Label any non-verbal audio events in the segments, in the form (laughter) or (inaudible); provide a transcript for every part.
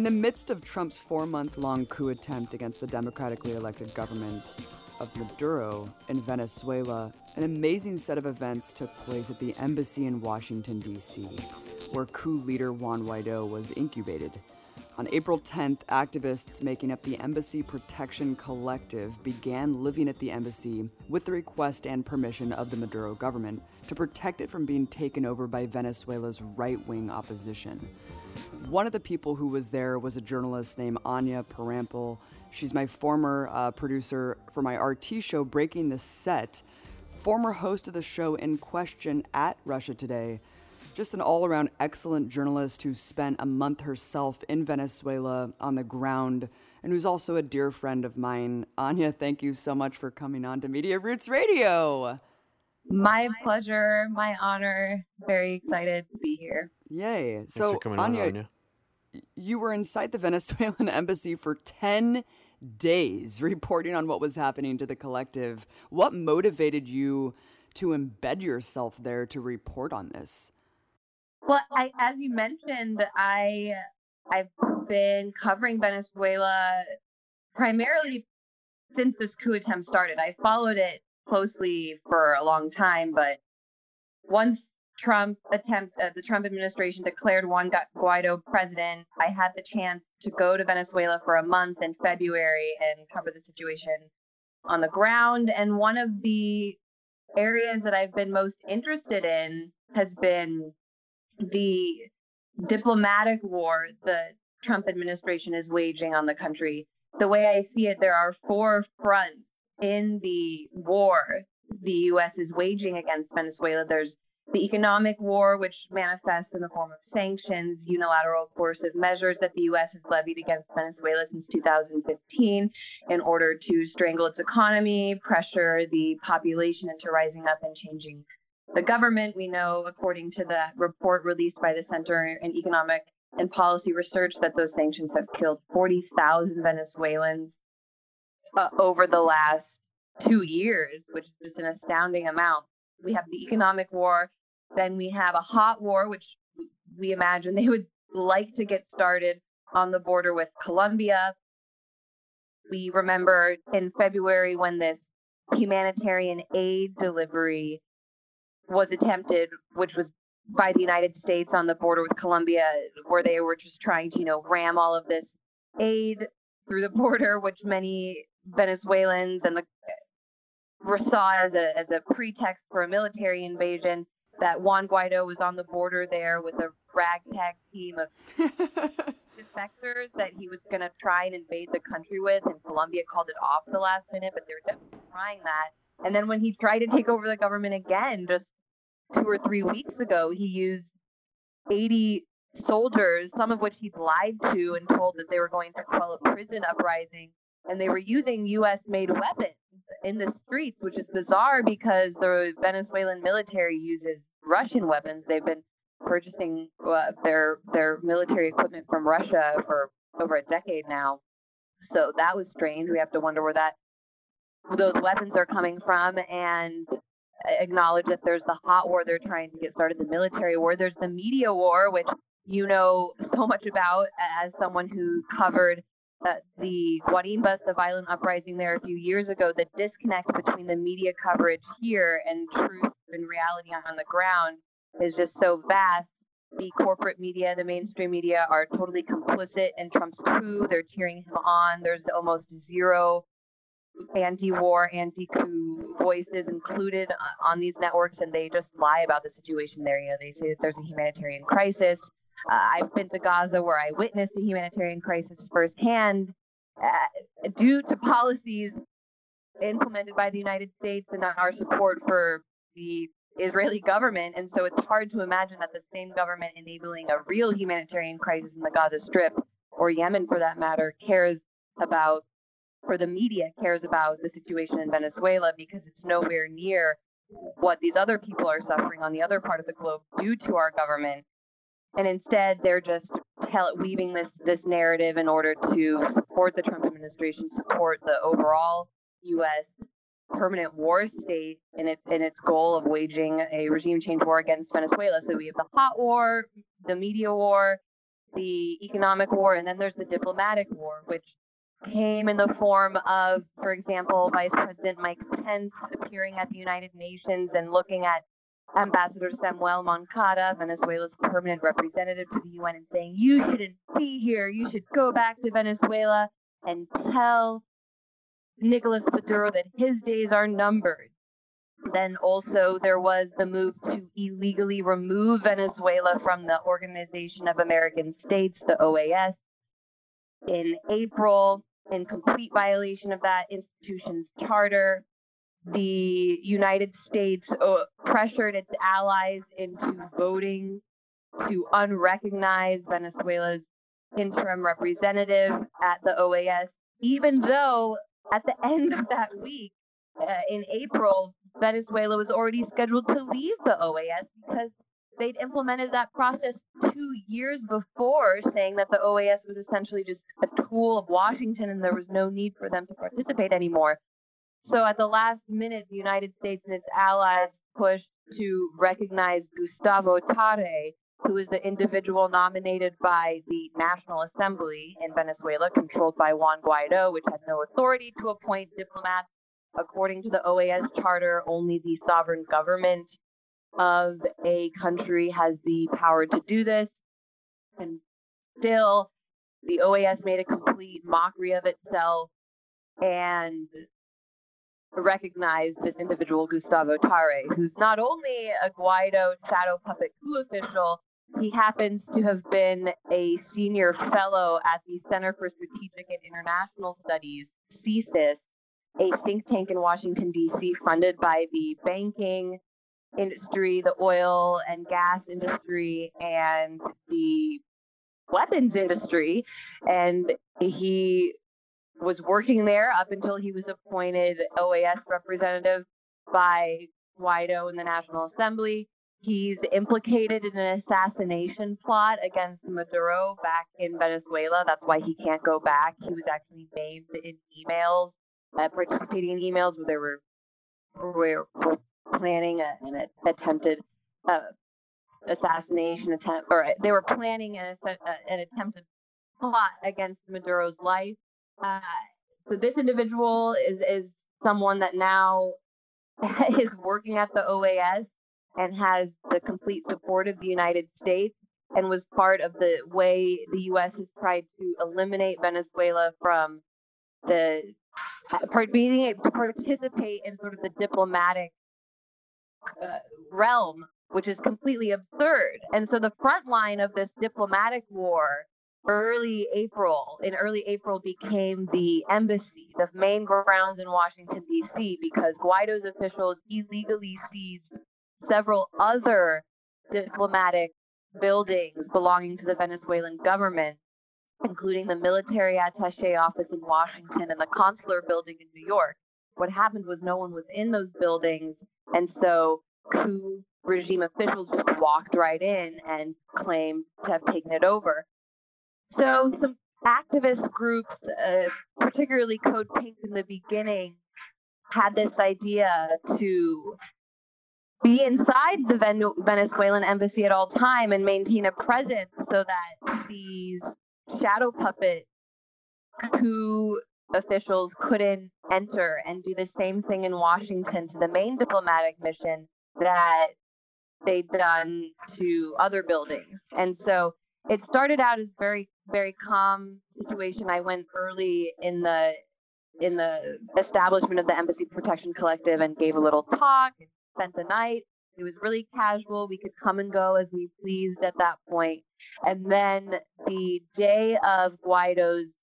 In the midst of Trump's four month long coup attempt against the democratically elected government of Maduro in Venezuela, an amazing set of events took place at the embassy in Washington, D.C., where coup leader Juan Guaido was incubated. On April 10th, activists making up the Embassy Protection Collective began living at the embassy with the request and permission of the Maduro government to protect it from being taken over by Venezuela's right wing opposition. One of the people who was there was a journalist named Anya Parampil. She's my former uh, producer for my RT show, Breaking the Set, former host of the show in question at Russia Today just an all around excellent journalist who spent a month herself in Venezuela on the ground and who's also a dear friend of mine. Anya, thank you so much for coming on to Media Roots Radio. My pleasure, my honor. Very excited to be here. Yay. Thanks so, for coming Anya, on, Anya. you were inside the Venezuelan (laughs) embassy for 10 days reporting on what was happening to the collective. What motivated you to embed yourself there to report on this? Well, I, as you mentioned, I I've been covering Venezuela primarily since this coup attempt started. I followed it closely for a long time, but once Trump attempt uh, the Trump administration declared Juan Guaido president, I had the chance to go to Venezuela for a month in February and cover the situation on the ground. And one of the areas that I've been most interested in has been the diplomatic war the Trump administration is waging on the country. The way I see it, there are four fronts in the war the US is waging against Venezuela. There's the economic war, which manifests in the form of sanctions, unilateral coercive measures that the U.S. has levied against Venezuela since 2015 in order to strangle its economy, pressure the population into rising up and changing the government. We know, according to the report released by the Center in Economic and Policy Research, that those sanctions have killed 40,000 Venezuelans uh, over the last two years, which is an astounding amount. We have the economic war, then we have a hot war, which we imagine they would like to get started on the border with Colombia. We remember in February when this humanitarian aid delivery was attempted, which was by the United States on the border with Colombia, where they were just trying to, you know, ram all of this aid through the border, which many Venezuelans and the saw as a as a pretext for a military invasion. That Juan Guaido was on the border there with a ragtag team of (laughs) defectors that he was going to try and invade the country with, and Colombia called it off the last minute, but they were definitely trying that. And then when he tried to take over the government again, just two or three weeks ago, he used 80 soldiers, some of which he'd lied to and told that they were going to quell a prison uprising. And they were using US made weapons in the streets, which is bizarre because the Venezuelan military uses Russian weapons. They've been purchasing uh, their their military equipment from Russia for over a decade now. So that was strange. We have to wonder where that those weapons are coming from and acknowledge that there's the hot war they're trying to get started, the military war, there's the media war, which you know so much about as someone who covered uh, the Guarimbas, the violent uprising there a few years ago, the disconnect between the media coverage here and truth and reality on the ground is just so vast. The corporate media, the mainstream media are totally complicit in Trump's coup. They're cheering him on. There's almost zero anti-war, anti-coup voices included on these networks, and they just lie about the situation there. You know, they say that there's a humanitarian crisis. Uh, I've been to Gaza where I witnessed a humanitarian crisis firsthand uh, due to policies implemented by the United States and our support for the Israeli government. And so it's hard to imagine that the same government enabling a real humanitarian crisis in the Gaza Strip or Yemen for that matter cares about or the media cares about the situation in Venezuela because it's nowhere near what these other people are suffering on the other part of the globe due to our government. And instead, they're just tell, weaving this this narrative in order to support the Trump administration, support the overall U.S. permanent war state in its in its goal of waging a regime change war against Venezuela. So we have the hot war, the media war, the economic war, and then there's the diplomatic war, which came in the form of, for example, Vice President Mike Pence appearing at the United Nations and looking at Ambassador Samuel Moncada, Venezuela's permanent representative to the UN, and saying, You shouldn't be here. You should go back to Venezuela and tell Nicolas Maduro that his days are numbered. Then also there was the move to illegally remove Venezuela from the Organization of American States, the OAS, in April, in complete violation of that institution's charter. The United States uh, pressured its allies into voting to unrecognize Venezuela's interim representative at the OAS, even though at the (laughs) end of that week, uh, in April, Venezuela was already scheduled to leave the OAS because they'd implemented that process two years before, saying that the OAS was essentially just a tool of Washington and there was no need for them to participate anymore. So at the last minute, the United States and its allies pushed to recognize Gustavo Tarre, who is the individual nominated by the National Assembly in Venezuela, controlled by Juan Guaido, which had no authority to appoint diplomats. According to the OAS charter, only the sovereign government of a country has the power to do this. And still, the OAS made a complete mockery of itself and recognized this individual, Gustavo Tarre, who's not only a Guaido shadow puppet coup official, he happens to have been a senior fellow at the Center for Strategic and International Studies, CSIS, a think tank in Washington, D.C., funded by the banking industry, the oil and gas industry, and the weapons industry. And he was working there up until he was appointed OAS representative by Guaido in the National Assembly. He's implicated in an assassination plot against Maduro back in Venezuela. That's why he can't go back. He was actually named in emails, uh, participating in emails where they were, were, were planning a, an attempted uh, assassination attempt, or they were planning an, uh, an attempted plot against Maduro's life. Uh, so this individual is is someone that now (laughs) is working at the OAS and has the complete support of the United States and was part of the way the U.S. has tried to eliminate Venezuela from the being able to participate in sort of the diplomatic uh, realm, which is completely absurd. And so the front line of this diplomatic war early April, in early April, became the embassy, the main grounds in Washington, D.C., because Guaido's officials illegally seized several other diplomatic buildings belonging to the Venezuelan government, including the military attache office in Washington and the consular building in New York. What happened was no one was in those buildings, and so coup regime officials just walked right in and claimed to have taken it over. So some activist groups, uh, particularly Code Pink in the beginning, had this idea to be inside the Ven- Venezuelan embassy at all time and maintain a presence so that these shadow puppet coup officials couldn't enter and do the same thing in Washington to the main diplomatic mission that they'd done to other buildings. And so it started out as very very calm situation. I went early in the in the establishment of the Embassy Protection Collective and gave a little talk spent the night. It was really casual. We could come and go as we pleased at that point. And then the day of Guaido's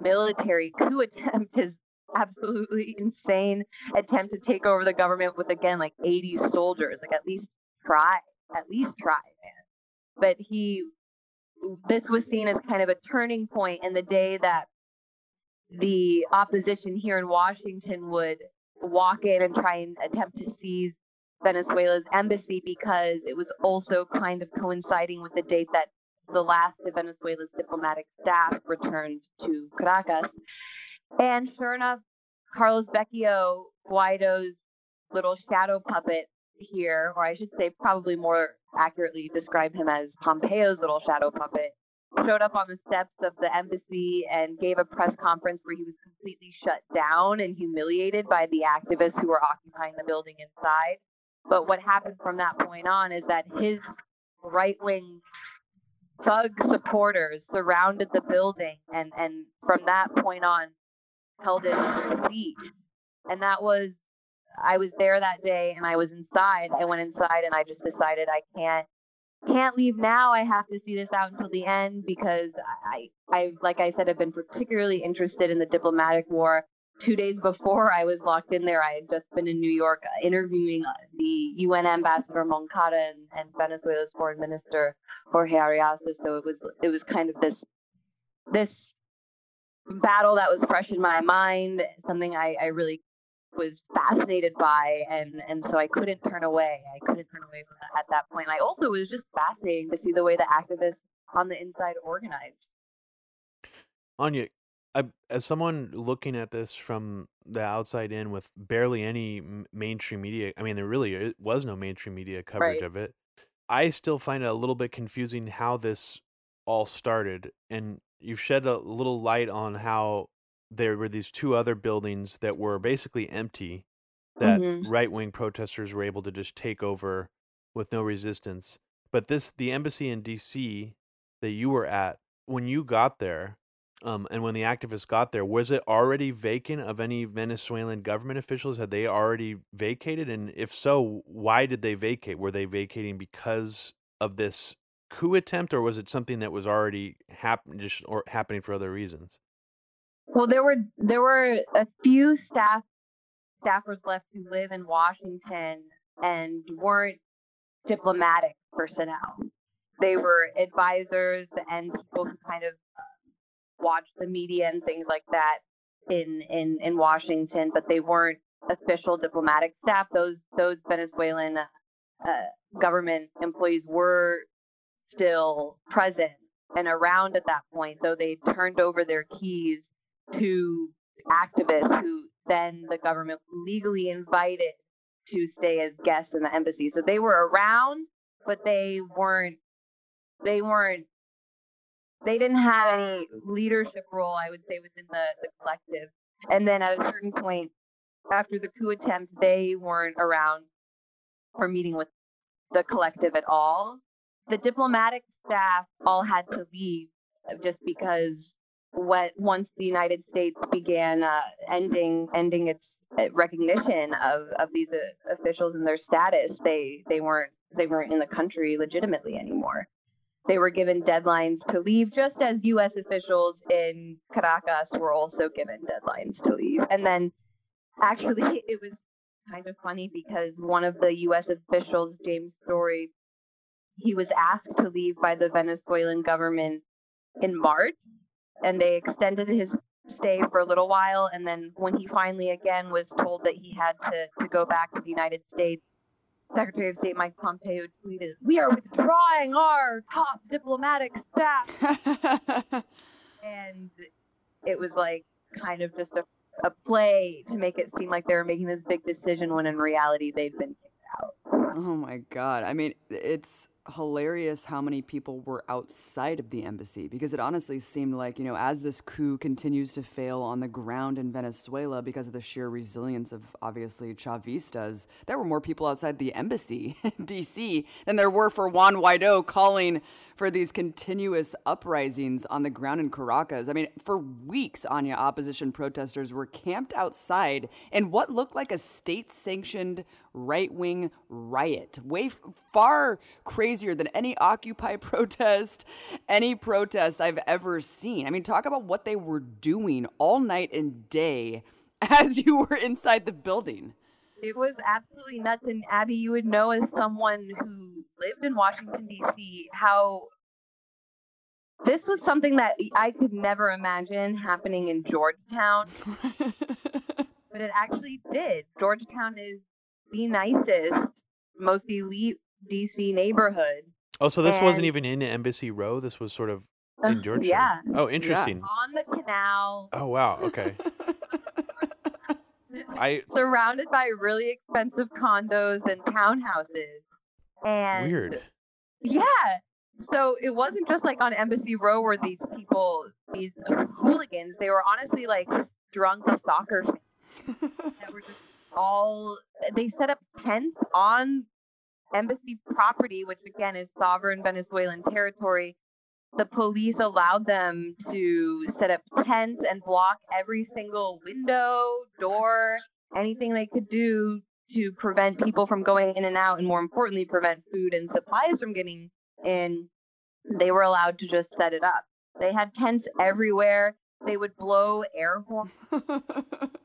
military coup (laughs) attempt, his absolutely insane attempt to take over the government with again like 80 soldiers, like at least try, at least try, man. But he this was seen as kind of a turning point in the day that the opposition here in Washington would walk in and try and attempt to seize Venezuela's embassy because it was also kind of coinciding with the date that the last of Venezuela's diplomatic staff returned to Caracas. And sure enough, Carlos Vecchio, Guaido's little shadow puppet here, or I should say, probably more accurately describe him as Pompeo's little shadow puppet, showed up on the steps of the embassy and gave a press conference where he was completely shut down and humiliated by the activists who were occupying the building inside. But what happened from that point on is that his right wing thug supporters surrounded the building and, and from that point on held it under siege. And that was I was there that day and I was inside. I went inside and I just decided I can't can't leave now. I have to see this out until the end because I, I, like I said, I've been particularly interested in the diplomatic war. Two days before I was locked in there, I had just been in New York uh, interviewing uh, the UN ambassador Moncada and, and Venezuela's foreign minister Jorge Arreaza. So it was it was kind of this this battle that was fresh in my mind, something I, I really was fascinated by and and so I couldn't turn away. I couldn't turn away from that at that point. I also was just fascinating to see the way the activists on the inside organized. Anya, I, as someone looking at this from the outside in with barely any mainstream media, I mean, there really was no mainstream media coverage right. of it. I still find it a little bit confusing how this all started. And you've shed a little light on how there were these two other buildings that were basically empty that mm-hmm. right-wing protesters were able to just take over with no resistance. But this the embassy in DC that you were at when you got there um, and when the activists got there was it already vacant of any Venezuelan government officials? Had they already vacated? And if so why did they vacate? Were they vacating because of this coup attempt or was it something that was already happening just or happening for other reasons well, there were there were a few staff staffers left who live in Washington and weren't diplomatic personnel. They were advisors and people who kind of um, watched the media and things like that in in in Washington, but they weren't official diplomatic staff. Those those Venezuelan uh, government employees were still present and around at that point, though they turned over their keys to activists who then the government legally invited to stay as guests in the embassy. So they were around, but they weren't they weren't they didn't have any leadership role, I would say, within the, the collective. And then at a certain point after the coup attempt, they weren't around or meeting with the collective at all. The diplomatic staff all had to leave just because what once the United States began uh, ending ending its uh, recognition of of these uh, officials and their status, they they weren't they weren't in the country legitimately anymore. They were given deadlines to leave, just as U.S. officials in Caracas were also given deadlines to leave. And then, actually, (laughs) it was kind of funny because one of the U.S. officials, James Story, he was asked to leave by the Venezuelan government in March and they extended his stay for a little while. And then when he finally again was told that he had to, to go back to the United States, Secretary of State Mike Pompeo tweeted, We are withdrawing our top diplomatic staff. (laughs) and it was like kind of just a, a play to make it seem like they were making this big decision when in reality they'd been kicked out. Oh my God. I mean, it's hilarious how many people were outside of the embassy because it honestly seemed like, you know, as this coup continues to fail on the ground in Venezuela because of the sheer resilience of obviously Chavistas, there were more people outside the embassy (laughs) in DC than there were for Juan Guaido calling for these continuous uprisings on the ground in Caracas. I mean, for weeks, Anya, opposition protesters were camped outside in what looked like a state sanctioned right wing riot, way f- far crazier than any Occupy (laughs) protest, any protest I've ever seen. I mean, talk about what they were doing all night and day (laughs) as you were inside the building. It was absolutely nuts. And Abby, you would know as someone who lived in Washington, D.C., how this was something that I could never imagine happening in Georgetown. (laughs) but it actually did. Georgetown is the nicest, most elite DC neighborhood. Oh, so this and, wasn't even in Embassy Row. This was sort of uh, in Georgetown. Yeah. Oh, interesting. Yeah. On the canal. Oh wow. Okay. I (laughs) surrounded by really expensive condos and townhouses. And weird. Yeah. so it wasn't just like on Embassy Row where these people, these hooligans, they were honestly like drunk soccer fans that were just all. They set up tents on embassy property, which again is sovereign Venezuelan territory. The police allowed them to set up tents and block every single window, door, anything they could do to prevent people from going in and out, and more importantly, prevent food and supplies from getting in. They were allowed to just set it up. They had tents everywhere. They would blow air horns, (laughs)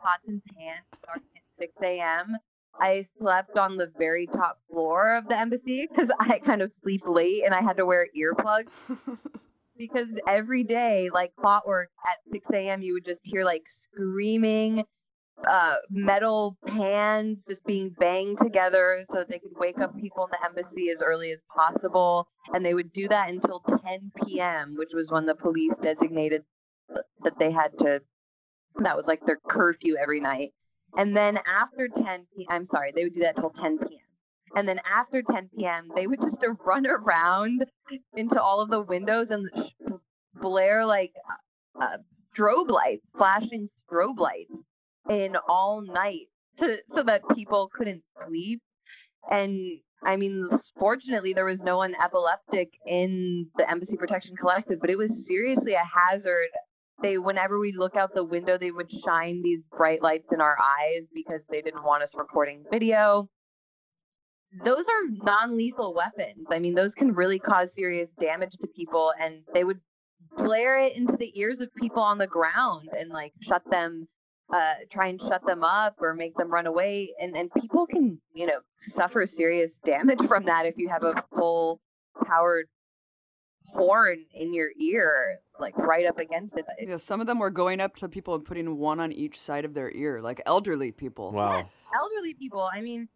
pots and pans starting at 6 a.m. I slept on the very top floor of the embassy because I kind of sleep late and I had to wear earplugs. (laughs) because every day, like clockwork, at 6 a.m., you would just hear like screaming, uh, metal pans just being banged together so they could wake up people in the embassy as early as possible. And they would do that until 10 p.m., which was when the police designated that they had to, that was like their curfew every night. And then after 10 p. I'm sorry, they would do that till 10 p.m. And then after 10 p.m., they would just (laughs) run around into all of the windows and blare like uh, strobe lights, flashing strobe lights in all night to, so that people couldn't sleep. And I mean, fortunately, there was no one epileptic in the Embassy Protection Collective, but it was seriously a hazard they whenever we look out the window they would shine these bright lights in our eyes because they didn't want us recording video. Those are non-lethal weapons. I mean those can really cause serious damage to people and they would blare it into the ears of people on the ground and like shut them uh, try and shut them up or make them run away. And and people can you know suffer serious damage from that if you have a full powered horn in your ear, like right up against it. Yeah, some of them were going up to people and putting one on each side of their ear, like elderly people. Wow. Yeah, elderly people. I mean,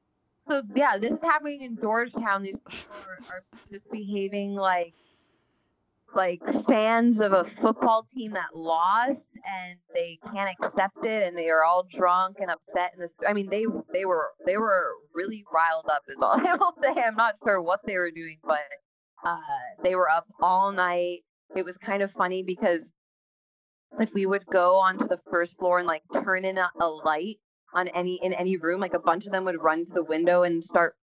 so yeah, this is happening in Georgetown. These people are, are just behaving like like fans of a football team that lost and they can't accept it and they are all drunk and upset and this I mean they they were they were really riled up is all (laughs) I will say. I'm not sure what they were doing, but uh, they were up all night. It was kind of funny because if we would go onto the first floor and like turn in a, a light on any in any room, like a bunch of them would run to the window and start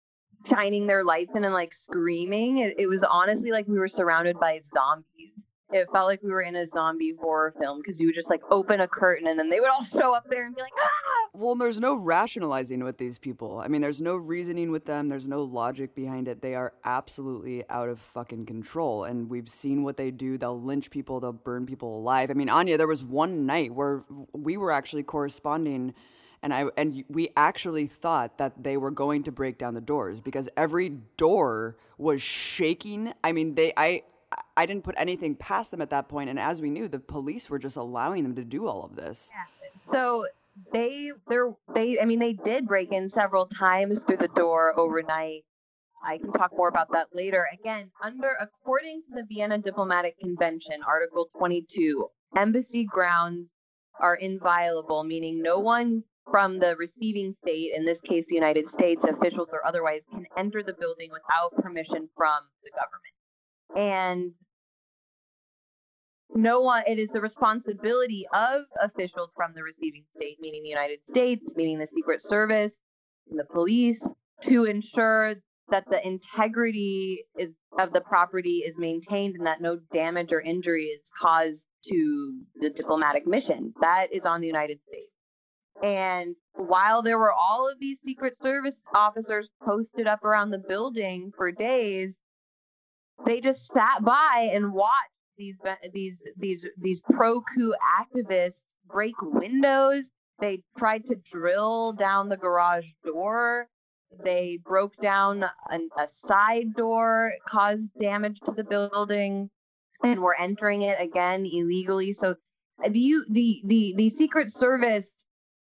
shining their lights in and like screaming. It, it was honestly like we were surrounded by zombies it felt like we were in a zombie horror film because you would just like open a curtain and then they would all show up there and be like, ah! Well, there's no rationalizing with these people. I mean, there's no reasoning with them. There's no logic behind it. They are absolutely out of fucking control. And we've seen what they do. They'll lynch people, they'll burn people alive. I mean, Anya, there was one night where we were actually corresponding and I and we actually thought that they were going to break down the doors because every door was shaking. I mean, they I I didn't put anything past them at that point, and as we knew, the police were just allowing them to do all of this. Yeah. So they they're they I mean they did break in several times through the door overnight. I can talk more about that later. Again, under according to the Vienna Diplomatic Convention, Article 22, embassy grounds are inviolable, meaning no one from the receiving state, in this case the United States, officials or otherwise, can enter the building without permission from the government and no one it is the responsibility of officials from the receiving state meaning the united states meaning the secret service and the police to ensure that the integrity is of the property is maintained and that no damage or injury is caused to the diplomatic mission. That is on the united states. And while there were all of these secret service officers posted up around the building for days they just sat by and watched these these these these pro coup activists break windows. They tried to drill down the garage door. They broke down an, a side door, caused damage to the building, and were entering it again illegally. So uh, the the the the Secret Service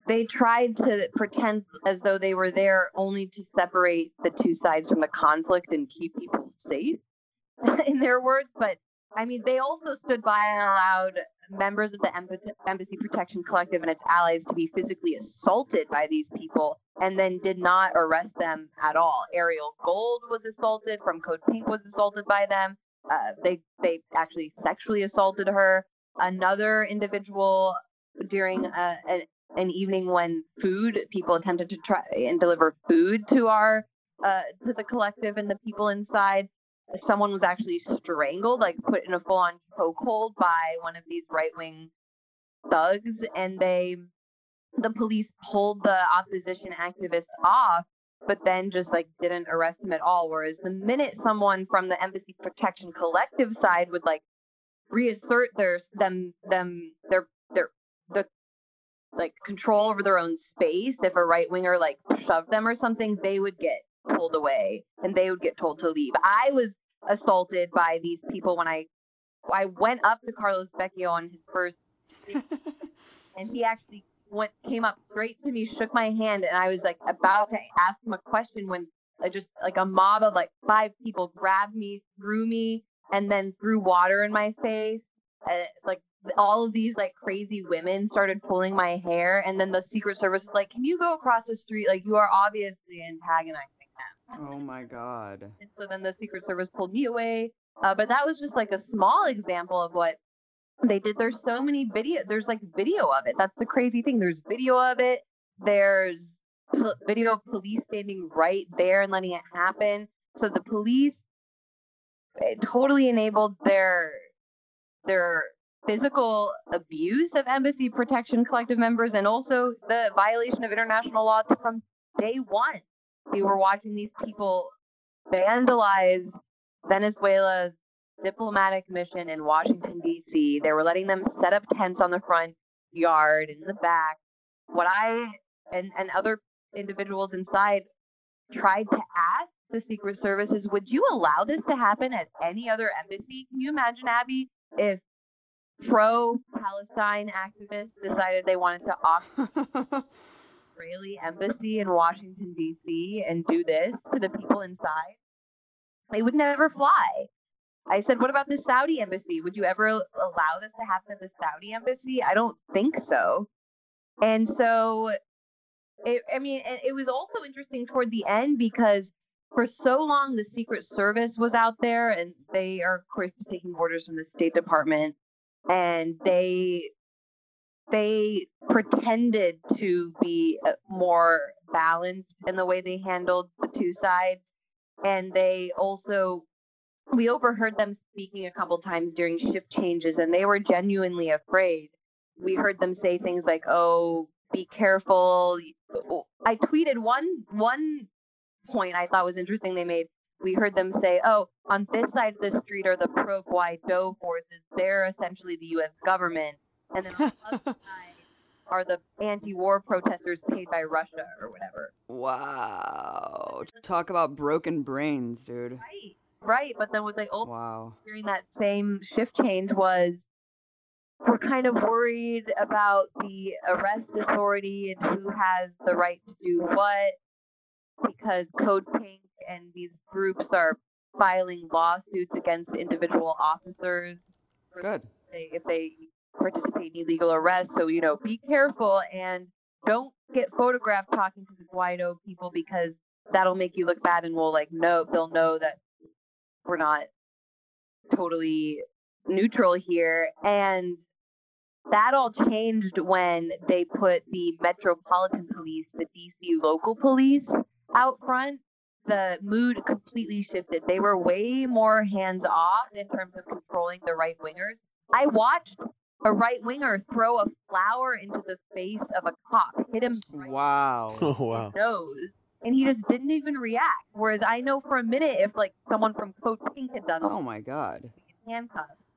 they tried to pretend as though they were there only to separate the two sides from the conflict and keep people safe. (laughs) in their words, but I mean, they also stood by and allowed members of the Embassy Protection Collective and its allies to be physically assaulted by these people and then did not arrest them at all. Ariel Gold was assaulted from Code Pink was assaulted by them. Uh, they they actually sexually assaulted her. Another individual during a, a, an evening when food people attempted to try and deliver food to our uh, to the collective and the people inside someone was actually strangled, like put in a full on chokehold by one of these right wing thugs, and they the police pulled the opposition activist off, but then just like didn't arrest him at all. Whereas the minute someone from the Embassy Protection Collective side would like reassert their them them their their the like control over their own space, if a right winger like shoved them or something, they would get pulled away and they would get told to leave. I was assaulted by these people when I I went up to Carlos Vecchio on his first (laughs) and he actually went came up straight to me, shook my hand, and I was like about to ask him a question when I just like a mob of like five people grabbed me, threw me, and then threw water in my face. Uh, like all of these like crazy women started pulling my hair, and then the Secret Service was like, "Can you go across the street? Like you are obviously antagonizing Oh my god. So then the Secret Service pulled me away. Uh, but that was just like a small example of what they did. There's so many video. There's like video of it. That's the crazy thing. There's video of it. There's video of police standing right there and letting it happen. So the police totally enabled their their physical abuse of embassy protection collective members and also the violation of international law from day one we were watching these people vandalize Venezuela's diplomatic mission in Washington, D.C. They were letting them set up tents on the front yard in the back. What I and, and other individuals inside tried to ask the Secret Services, would you allow this to happen at any other embassy? Can you imagine, Abby, if pro Palestine activists decided they wanted to (laughs) occupy Israeli embassy in Washington, D.C., and do this to the people inside, they would never fly. I said, What about the Saudi embassy? Would you ever allow this to happen at the Saudi embassy? I don't think so. And so, it, I mean, it was also interesting toward the end because for so long the Secret Service was out there and they are, of course, taking orders from the State Department and they they pretended to be uh, more balanced in the way they handled the two sides. And they also we overheard them speaking a couple times during shift changes and they were genuinely afraid. We heard them say things like oh be careful. I tweeted one one point i thought was interesting they made. We heard them say oh on this side of the street are the pro guaido forces. They're essentially the us government and then on the other (laughs) side are the anti-war protesters paid by Russia or whatever. Wow. Talk about broken brains, dude. Right. Right. But then what they also wow. during that same shift change was we're kind of worried about the arrest authority and who has the right to do what because Code Pink and these groups are filing lawsuits against individual officers. Good. If they, if they participate in illegal arrests. So, you know, be careful and don't get photographed talking to the Guaido people because that'll make you look bad and we'll like know they'll know that we're not totally neutral here. And that all changed when they put the Metropolitan Police, the DC local police, out front. The mood completely shifted. They were way more hands off in terms of controlling the right wingers. I watched a right winger throw a flower into the face of a cop, hit him right wow, (laughs) oh, wow. nose, and he just didn't even react. Whereas I know for a minute if like someone from Code Pink had done, oh my god, handcuffs.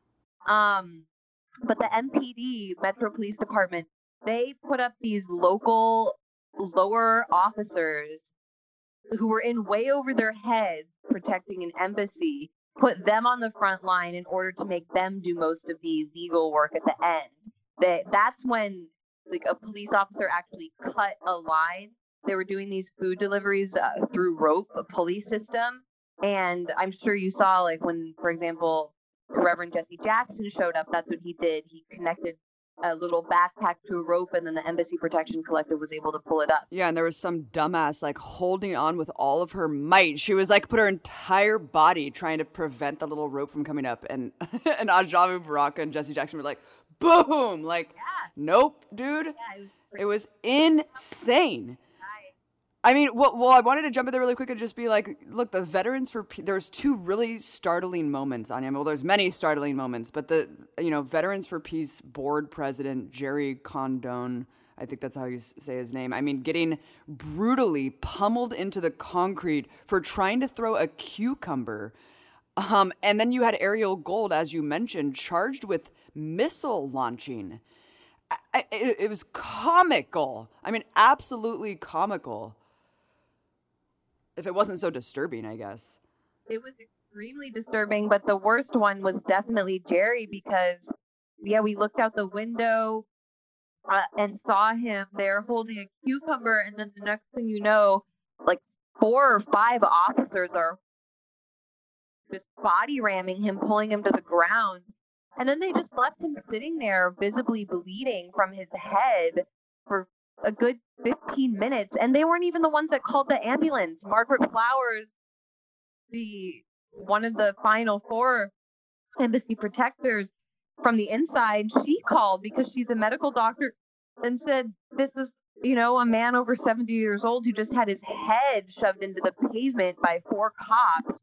Um, but the MPD, Metro Police Department, they put up these local lower officers who were in way over their heads protecting an embassy put them on the front line in order to make them do most of the legal work at the end. That that's when like a police officer actually cut a line. They were doing these food deliveries uh, through rope, a pulley system, and I'm sure you saw like when, for example, Reverend Jesse Jackson showed up, that's what he did. He connected a little backpack to a rope and then the embassy protection collective was able to pull it up. Yeah and there was some dumbass like holding on with all of her might. She was like put her entire body trying to prevent the little rope from coming up and (laughs) and ajamu baraka and jesse jackson were like boom! Like yeah. nope dude. Yeah, it, was it was insane I mean, well, well, I wanted to jump in there really quick and just be like, look, the Veterans for Peace, there's two really startling moments on him. Well, there's many startling moments, but the, you know, Veterans for Peace board president, Gerry Condon, I think that's how you say his name. I mean, getting brutally pummeled into the concrete for trying to throw a cucumber. Um, and then you had Ariel Gold, as you mentioned, charged with missile launching. I, it, it was comical. I mean, absolutely comical if it wasn't so disturbing, I guess. It was extremely disturbing, but the worst one was definitely Gerry because, yeah, we looked out the window uh, and saw him there holding a cucumber, and then the next thing you know, like four or five officers are just body ramming him, pulling him to the ground. And then they just left him sitting there, visibly bleeding from his head for a good 15 minutes and they weren't even the ones that called the ambulance. Margaret flowers the one of the final four embassy protectors from the inside she called because she's a medical doctor and said this is you know a man over 70 years old who just had his head shoved into the pavement by four cops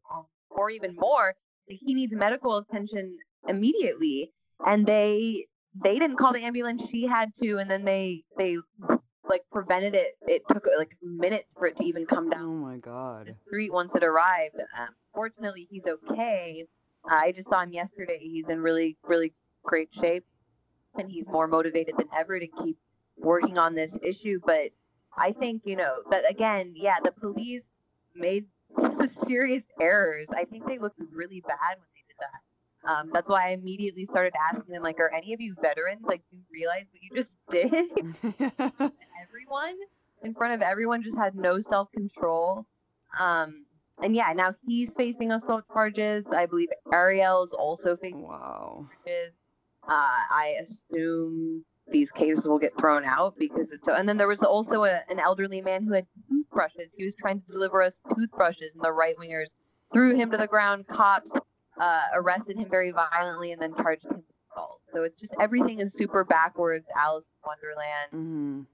or even more. He needs medical attention immediately. And they they didn't call the ambulance. She had to and then they they like prevented it. It took like minutes for it to even come down. Oh my god! The street once it arrived. Um, fortunately, he's okay. I just saw him yesterday. He's in really, really great shape, and he's more motivated than ever to keep working on this issue. But I think you know that again, yeah, the police made (laughs) some serious errors. I think they looked really bad when they did that. Um, that's why I immediately started asking them, like, are any of you veterans? Like, do you realize what you just (laughs) did? (laughs) everyone in front of everyone just had no self control. Um, and yeah, now he's facing assault charges. I believe Ariel is also facing wow. charges. Uh, I assume these cases will get thrown out because it's so. And then there was also a, an elderly man who had toothbrushes. He was trying to deliver us toothbrushes, and the right wingers threw him to the ground. Cops uh, arrested him very violently and then charged him with assault. So it's just everything is super backwards, Alice in Wonderland.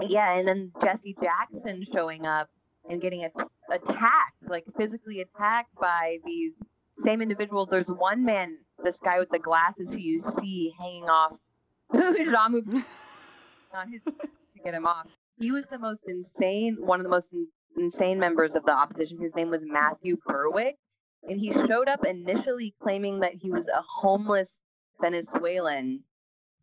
Mm-hmm. Yeah, and then Jesse Jackson showing up and getting attacked, like physically attacked by these same individuals. There's one man, this guy with the glasses who you see hanging off (laughs) Jamu (laughs) on his to get him off. He was the most insane, one of the most in, insane members of the opposition. His name was Matthew Berwick and he showed up initially claiming that he was a homeless Venezuelan,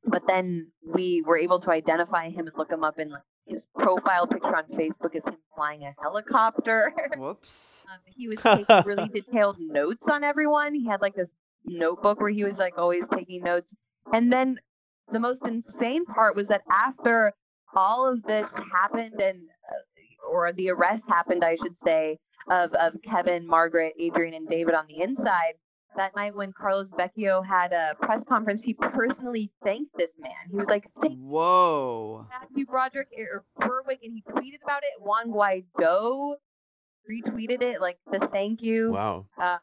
but then we were able to identify him and look him up and his profile picture on Facebook is him flying a helicopter. (laughs) Whoops. um, he was taking really (laughs) detailed notes on everyone. He had like this notebook where he was like always taking notes. And then the most insane part was that after all of this happened and uh, or the arrest happened, I should say, of, of Kevin, Margaret, Adrian, and David on the inside. That night when Carlos Vecchio had a press conference, he personally thanked this man. He was like, "Whoa, Matthew Broderick or Berwick," and he tweeted about it. Juan Guaido retweeted it, like the thank you. Wow. Um,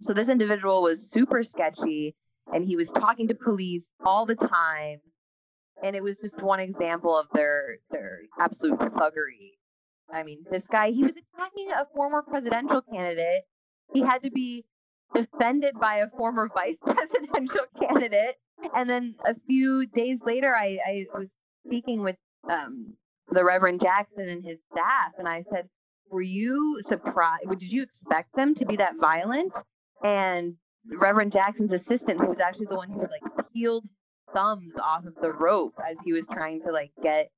so this individual was super sketchy, and he was talking to police all the time, and it was just one example of their their absolute thuggery. I mean, this guy, he was attacking a former presidential candidate. He had to be defended by a former vice (laughs) presidential candidate. And then a few days later, I, I was speaking with um, the Reverend Jackson and his staff, and I said, Were you surprised? Did you expect them to be that violent? And Reverend Jackson's assistant, who was actually the one who like peeled thumbs off of the rope as he was trying to like get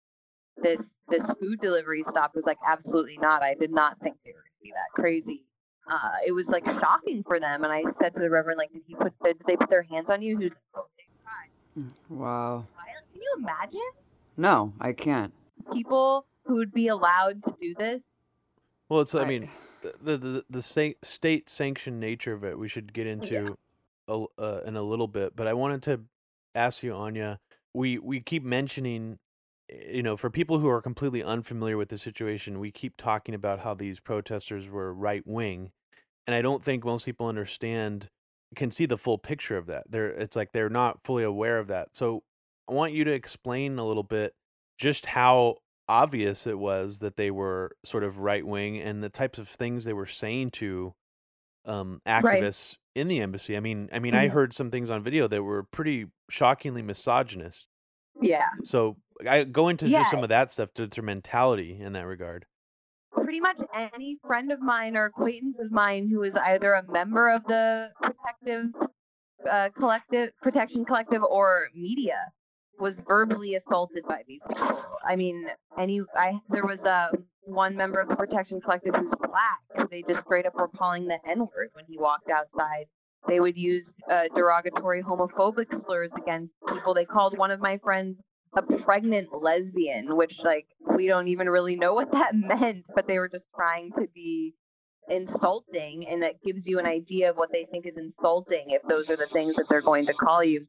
this this food delivery stop was like absolutely not. I did not think they were going to be that crazy. Uh, it was like shocking for them. And I said to the Reverend, like, did he put did they put their hands on you? Who's like, oh, they tried. Wow. Can you imagine? No, I can't. People who would be allowed to do this. Well, it's I, I mean the the the, the state state sanctioned nature of it. We should get into. a, uh, in a little bit, but I wanted to ask you, Anya. We we keep mentioning, you know, for people who are completely unfamiliar with the situation, we keep talking about how these protesters were right wing, and I don't think most people understand can see the full picture of that. They're it's like they're not fully aware of that. So I want you to explain a little bit just how obvious it was that they were sort of right wing and the types of things they were saying to um, activists right. in the embassy. I mean, I mean, mm-hmm. I heard some things on video that were pretty shockingly misogynist. Yeah. So I go into yeah. just some of that stuff to their mentality in that regard. Pretty much any friend of mine or acquaintance of mine who is either a member of the protective uh, collective protection collective or media was verbally assaulted by these people. I mean, any I there was a um, one member of the protection collective who's black, they just straight up were calling the N word when he walked outside. They would use uh, derogatory homophobic slurs against people. They called one of my friends a pregnant lesbian, which like we don't even really know what that (laughs) meant, but they were just trying to be insulting, and that gives you an idea of what they think is insulting if those are the things that they're going to call you.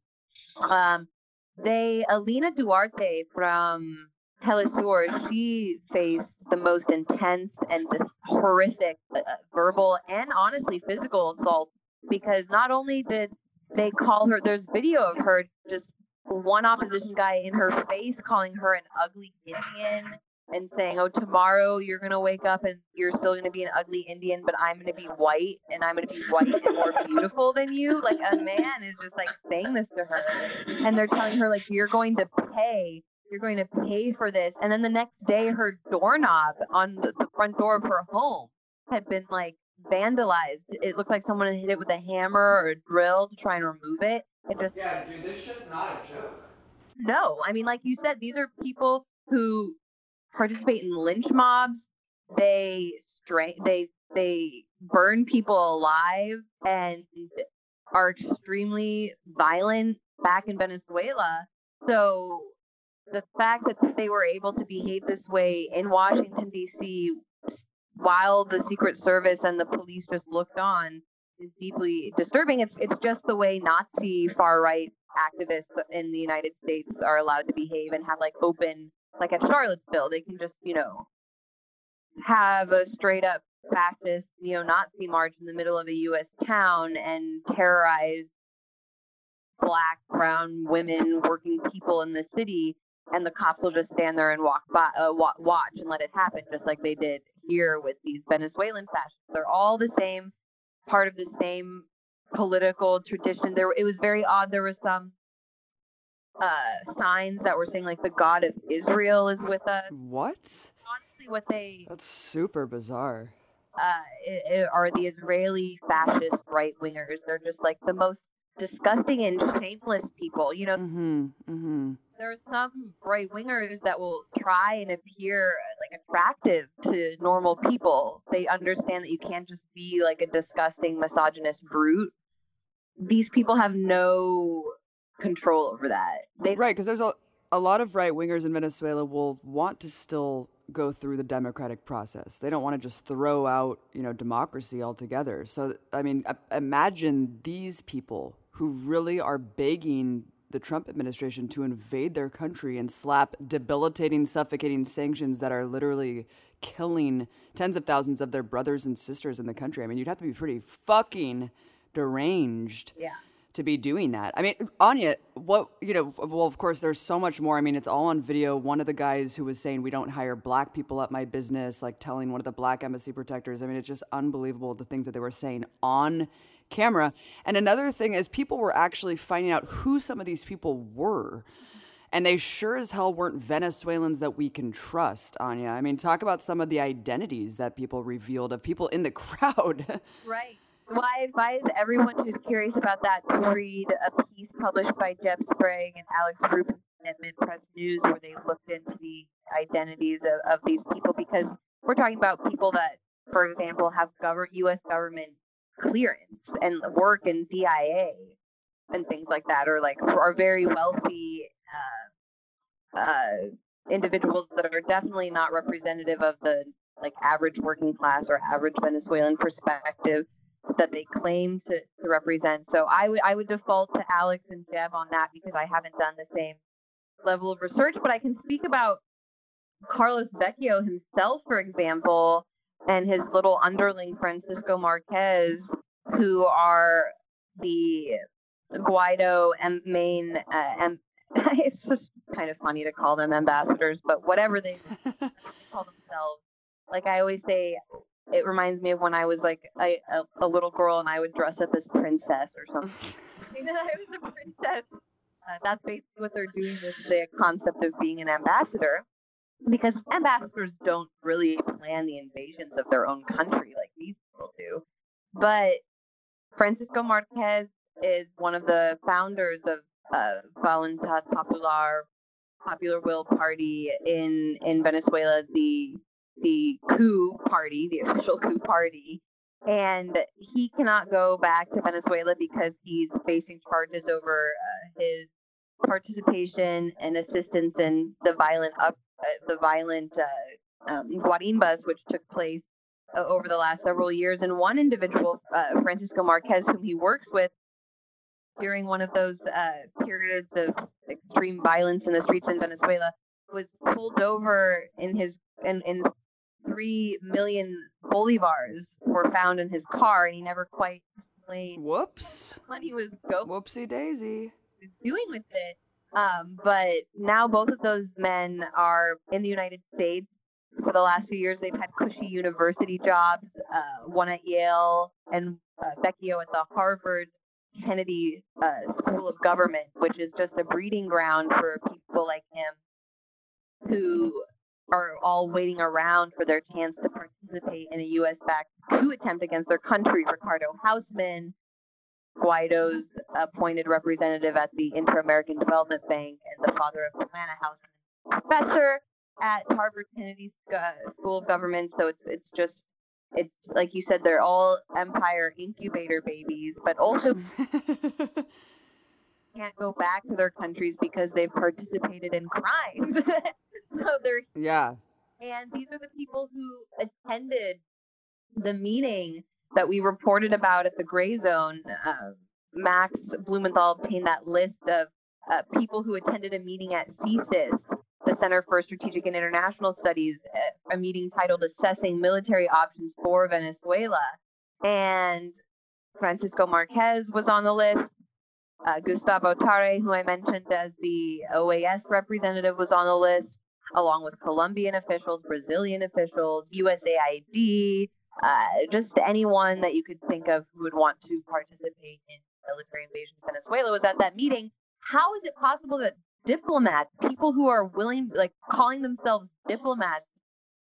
Um, they Alina Duarte from Telesur, she faced the most intense and just horrific uh, verbal and honestly physical assault because not only did they call her, there's video of her just one opposition guy in her face calling her an ugly Indian and saying, "Oh, tomorrow you're gonna wake up and you're still gonna be an ugly Indian, but I'm gonna be white and I'm gonna be white and more beautiful than you." Like a man is just like saying this to her, and they're telling her like, "You're going to pay." You're going to pay for this. And then the next day, her doorknob on the, the front door of her home had been like vandalized. It looked like someone hit it with a hammer or a drill to try and remove it. It just yeah, dude, this shit's not a joke. No, I mean, like you said, these are people who participate in lynch mobs. They strain they they burn people alive and are extremely violent back in Venezuela. So the fact that they were able to behave this way in Washington D.C. while the Secret Service and the police just looked on is deeply disturbing. It's it's just the way Nazi far right activists in the United States are allowed to behave and have like open like at Charlottesville, they can just, you know, have a straight up fascist neo-Nazi march in the middle of a U.S. town and terrorize black, brown, women, working people in the city, and the cops will just stand there and walk by, uh, watch and let it happen, just like they did here with these Venezuelan fascists. They're all the same, part of the same political tradition. There, it was very odd. There was some uh signs that were saying like the God of Israel is with us. What? Honestly, what they That's super bizarre. Uh, it, it are the Israeli fascist right wingers. They're just like the most disgusting and shameless people. You know, mm-hmm, mm-hmm. There are some right wingers that will try and appear like attractive to normal people. They understand that you can't just be like a disgusting misogynist brute. These people have no control over that. They right, because there's a a lot of right wingers in Venezuela will want to still go through the democratic process. They don't want to just throw out, you know, democracy altogether. So, I mean, imagine these people who really are begging the Trump administration to invade their country and slap debilitating, suffocating sanctions that are literally killing tens of thousands of their brothers and sisters in the country. I mean, you'd have to be pretty fucking deranged. Yeah to be doing that. I mean, Anya, what, you know, well, of course, there's so much more. I mean, it's all on video. One of the guys who was saying, we don't hire black people at my business, like telling one of the black embassy protectors. I mean, it's just unbelievable the things that they were saying on camera. And another thing is, people were actually finding out who some of these people were. And they sure as hell weren't Venezuelans that we can trust, Anya. I mean, talk about some of the identities that people revealed of people in the (laughs) crowd. Right. Well, I advise everyone who's curious about that to read a piece published by Jeb Sprague and Alex Rubin at Press News, where they looked into the identities of, of these people because we're talking about people that, for example, have government U.S. government clearance and work in DIA and things like that, or like are very wealthy uh, uh, individuals that are definitely not representative of the like average working class or average Venezuelan perspective that they claim to, to represent. So I would I would default to Alex and Jeb on that because I haven't done the same level of research, but I can speak about Carlos Vecchio himself, for example, and his little underling Francisco Marquez, who are the Guaido and main uh, and (laughs) it's just kind of funny to call them ambassadors, but whatever they (laughs) call themselves. Like I always say, it reminds me of when I was like a, a, a little girl and I would dress up as princess or something. (laughs) I was a princess. Uh, that's basically what they're doing with the concept of being an ambassador, because ambassadors don't really plan the invasions of their own country like these people do. But Francisco Marquez is one of the founders of uh, Voluntad Popular, Popular Will Party in in Venezuela, the the coup party, the official coup party, and he cannot go back to Venezuela because he's facing charges over uh, his participation and assistance in the violent up the violent uh, um, guarimbas which took place uh, over the last several years. And one individual, uh, Francisco Marquez, whom he works with during one of those uh, periods of extreme violence in the streets in Venezuela, was pulled over in his in, in three million bolivars were found in his car, and he never quite explained. Whoops. Money was go. Whoopsie daisy. Doing with it. Um, but now both of those men are in the United States. For the last few years, they've had cushy university jobs. Uh, one at Yale and uh, Vecchio at the Harvard Kennedy uh, School of Government, which is just a breeding ground for people like him who are all waiting around for their chance to participate in a U.S. backed coup attempt against their country. Ricardo Hausmann, Guaido's appointed representative at the Inter American Development Bank, and the father of Joanna Hausmann, professor at Harvard Kennedy uh, School of Government. So it's it's just it's like you said, they're all empire incubator babies, but also (laughs) can't go back to their countries because they've participated in crimes. (laughs) so they're yeah. And these are the people who attended the meeting that we reported about at the Gray Zone. Uh, Max Blumenthal obtained that list of uh, people who attended a meeting at CSIS, the Center for Strategic and International Studies, uh, a meeting titled Assessing Military Options for Venezuela. And Francisco Marquez was on the list. Uh, Gustavo Tarre, who I mentioned as the OAS representative, was on the list along with Colombian officials, Brazilian officials, USAID, uh, just anyone that you could think of who would want to participate in military invasion of Venezuela was at that meeting. How is it possible that diplomats, people who are willing, like calling themselves diplomats,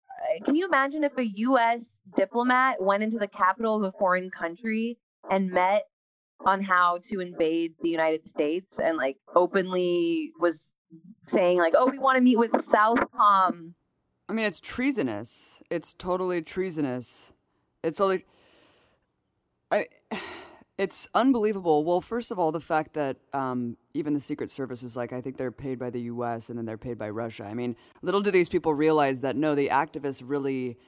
uh, can you imagine if a U.S. diplomat went into the capital of a foreign country and met on how to invade the United States and like openly was saying like, "Oh, we want to meet with Southcom." I mean, it's treasonous. It's totally treasonous. It's only. I. It's unbelievable. Well, first of all, the fact that um, even the Secret Service is like, I think they're paid by the U.S. and then they're paid by Russia. I mean, little do these people realize that no, the activists really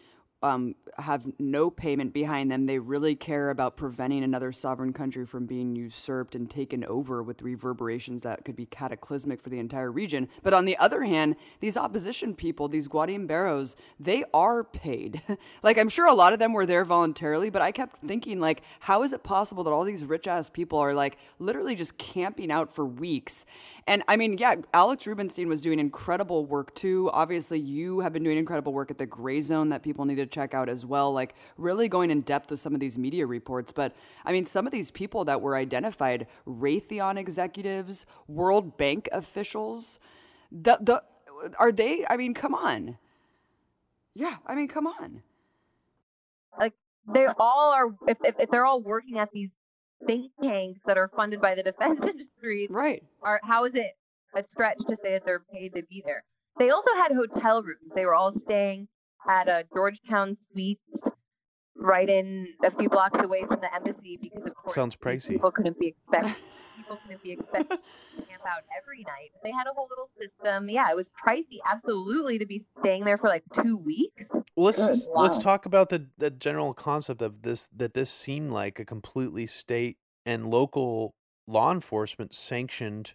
um, have no payment behind them. They really care about preventing another sovereign country from being usurped and taken over with reverberations that could be cataclysmic for the entire region. But on the other hand, these opposition people, these Guarimberos, they are paid. (laughs) like, I'm sure a lot of them were there voluntarily, but I kept thinking, like, how is it possible that all these rich ass people are like literally just camping out for weeks? And I mean, yeah, Alex Rubinstein was doing incredible work too. Obviously, you have been doing incredible work at the Gray Zone that people need to check out as well. Like, really going in depth with some of these media reports. But I mean, some of these people that were identified Raytheon executives, World Bank officials, the, the, are they, I mean, come on. Yeah, I mean, come on. Like, they all are, if, if, if they're all working at these think tanks that are funded by the defense (laughs) industry right are how is it a stretch to say that they're paid to be there they also had hotel rooms they were all staying at a georgetown suites right in a few blocks away from the embassy because of course sounds pricey. People couldn't be (laughs) expected. people couldn't be expected to camp out every night. They had a whole little system. Yeah, it was pricey, absolutely, to be staying there for like two weeks. Well, let's just, Wow. let's talk about the the general concept of this that this seemed like a completely state and local law enforcement sanctioned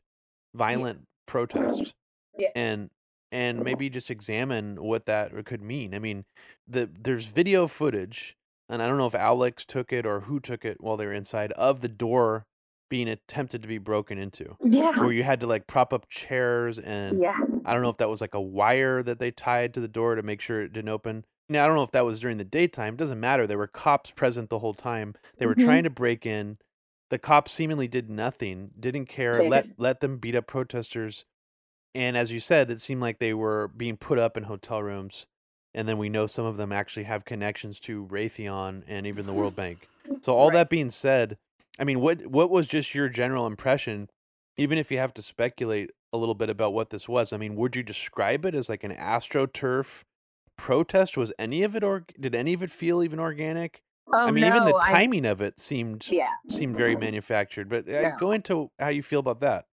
violent protest. Yeah. And and maybe just examine what that could mean. I mean, the there's video footage, and I don't know if Alex took it or who took it while they were inside of the door being attempted to be broken into, Yeah. where you had to like prop up chairs and Yeah. I don't know if that was like a wire that they tied to the door to make sure it didn't open. Now I don't know if that was during the daytime. It doesn't matter. There were cops present the whole time. They were Mhm. trying to break in. The cops seemingly did nothing, didn't care, let let them beat up protesters. And as you said, it seemed like they were being put up in hotel rooms. And then we know some of them actually have connections to Raytheon and even the World Bank. (laughs) So all Right. that being said, I mean, what what was just your general impression? Even if you have to speculate a little bit about what this was, I mean, would you describe it as like an astroturf protest? Was any of it or did any of it feel even organic? Oh, I mean, even the no, I- timing of it seemed yeah. seemed very manufactured. But uh, go into how you feel about that.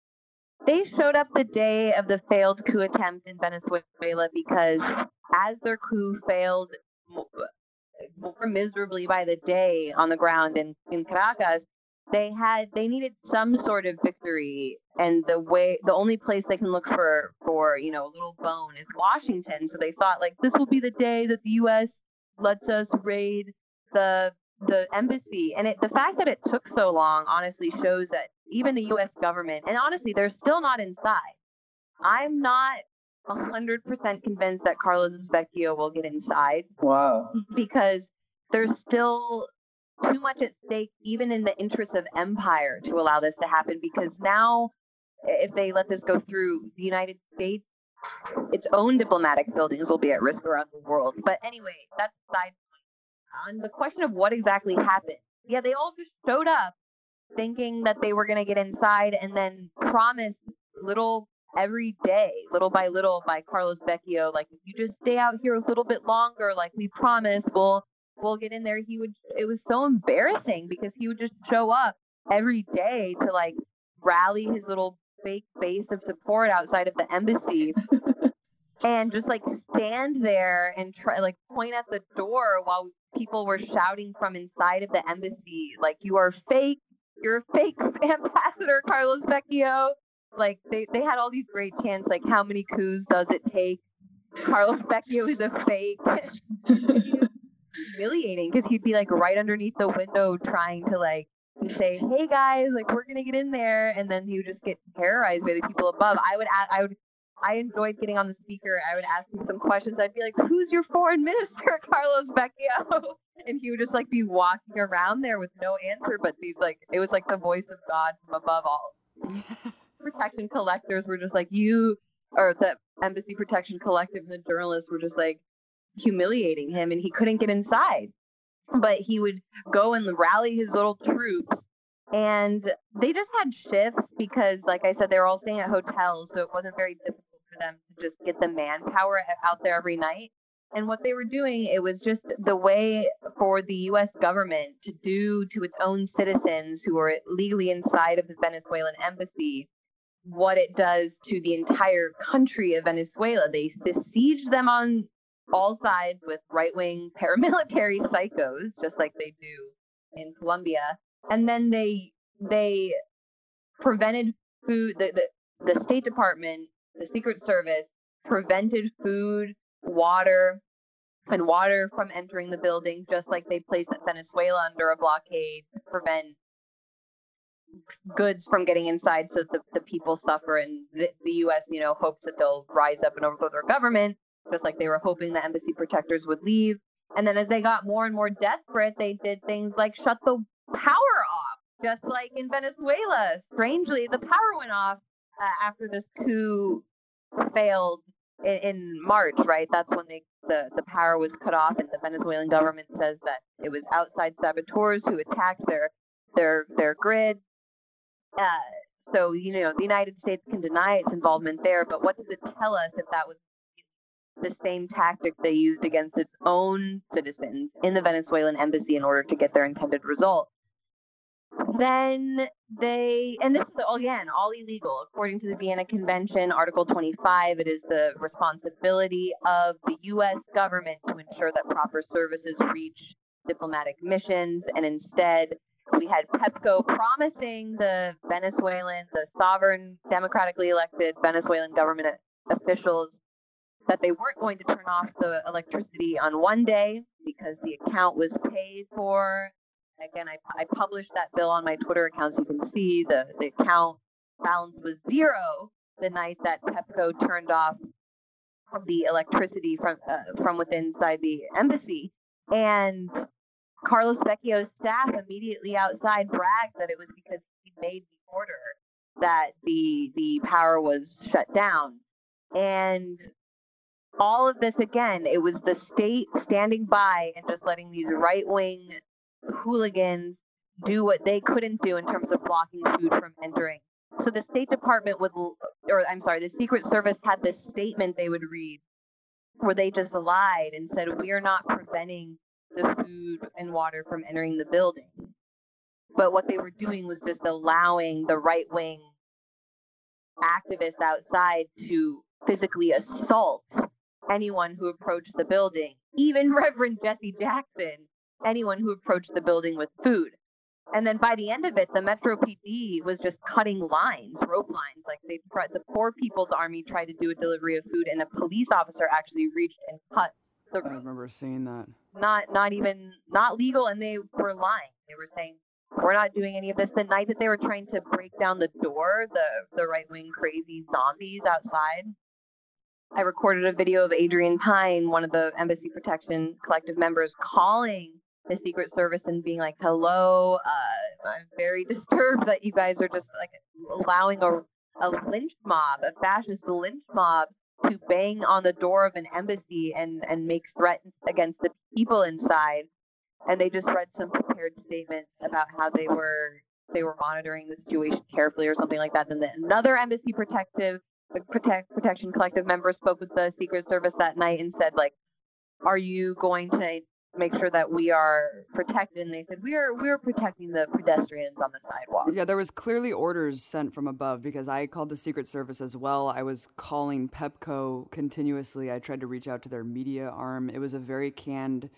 They showed up the day of the failed coup attempt in Venezuela because as their coup failed more miserably by the day on the ground in, in Caracas, they had they needed some sort of victory and the way the only place they can look for for you know a little bone is Washington. So they thought like this will be the day that the US lets us raid the the embassy and it the fact that it took so long honestly shows that even the US government and honestly they're still not inside. I'm not 100% convinced that Carlos Vecchio will get inside Wow. because there's still too much at stake, even in the interest of empire, to allow this to happen. Because now, if they let this go through, the United States, its own diplomatic buildings will be at risk around the world. But anyway, that's side point. On uh, the question of what exactly happened, yeah, they all just showed up thinking that they were going to get inside and then promised little every day, little by little, by Carlos Vecchio, like if you just stay out here a little bit longer, like we promise, we'll we'll get in there. He would. It was so embarrassing because he would just show up every day to like rally his little fake base of support outside of the embassy. (laughs) And just like stand there and try like point at the door while people were shouting from inside of the embassy, like you are fake, you're a (laughs) fake ambassador, Carlos Vecchio. Like they, they had all these great chants like how many coups does it take? Carlos vecchio is a fake. (laughs) Humiliating because he'd be like right underneath the window trying to like say hey guys like we're gonna get in there and then he would just get terrorized by the people above. I would I would i enjoyed getting on the speaker. I would ask him some questions. I'd be like who's your foreign minister (laughs) carlos vecchio? (laughs) And he would just like be walking around there with no answer but these like it was like the voice of god from above all. (laughs) Protection collectors were just like you or the embassy protection collective and the journalists were just like humiliating him and he couldn't get inside. But he would go and rally his little troops and they just had shifts because like i said they were all staying at hotels so it wasn't very difficult for them to just get the manpower out there every night and what they were doing it was just the way for the us government to do to its own citizens who are legally inside of the venezuelan embassy what it does to the entire country of Venezuela. They besiege them on all sides with right wing paramilitary (laughs) psychos, just like they do in Colombia. And then they they prevented food the, the, the State Department, the Secret Service prevented food, water, and water from entering the building, just like they placed Venezuela under a blockade to prevent goods from getting inside so the, the people suffer. And the, the us you know hopes that they'll rise up and overthrow their government just like they were hoping the embassy protectors would leave. And then as they got more and more desperate they did things like shut the power off just like in venezuela. Strangely the power went off uh, after this coup failed in, in march right? That's when they the, the power was cut off and the venezuelan government says that it was outside saboteurs who attacked their their their grid. Uh, so you know the United States can deny its involvement there, but what does it tell us if that was the same tactic they used against its own citizens in the Venezuelan embassy in order to get their intended result. Then they, and this is again all illegal. According to the Vienna Convention, Article 25, it is the responsibility of the US government to ensure that proper services reach diplomatic missions. And instead, we had PEPCO promising the Venezuelan, the sovereign, democratically elected Venezuelan government officials that they weren't going to turn off the electricity on one day because the account was paid for. Again, I, I published that bill on my Twitter account so you can see the, the account balance was zero the night that PEPCO turned off the electricity from uh, from within inside the embassy. And Carlos Vecchio's staff immediately outside bragged that it was because he made the order that the the power was shut down. And all of this again, it was the state standing by and just letting these right wing hooligans do what they couldn't do in terms of blocking food from entering. So the State Department would, or I'm sorry, the Secret Service had this statement they would read where they just lied and said, We are not preventing the food and water from entering the building. But what they were doing was just allowing the right wing activists outside to physically assault anyone who approached the building, even (laughs) Reverend Jesse Jackson, anyone who approached the building with food. And then by the end of it, the Metro PD was just cutting lines, rope lines. Like they, the Poor People's Army tried to do a delivery of food, and a police officer actually reached and cut the. I remember seeing that. Not, not even, not legal, and they were lying. They were saying we're not doing any of this. The night that they were trying to break down the door, the the right wing crazy zombies outside, I recorded a video of Adrienne Pine, one of the Embassy Protection Collective members, calling the Secret Service and being like, "Hello, uh, I'm very (laughs) disturbed that you guys are just like allowing a a lynch mob, a fascist lynch mob, to bang on the door of an embassy and and make threats against the people inside." And they just read some prepared statement about how they were they were monitoring the situation carefully or something like that. Then the, another embassy protective protect protection collective member spoke with the secret service that night and said like are you going to make sure that we are protected and they said we are we are protecting the pedestrians on the sidewalk. Yeah there was clearly orders sent from above because i called the secret service as well. I was calling pepco continuously. I tried to reach out to their media arm. It was a very canned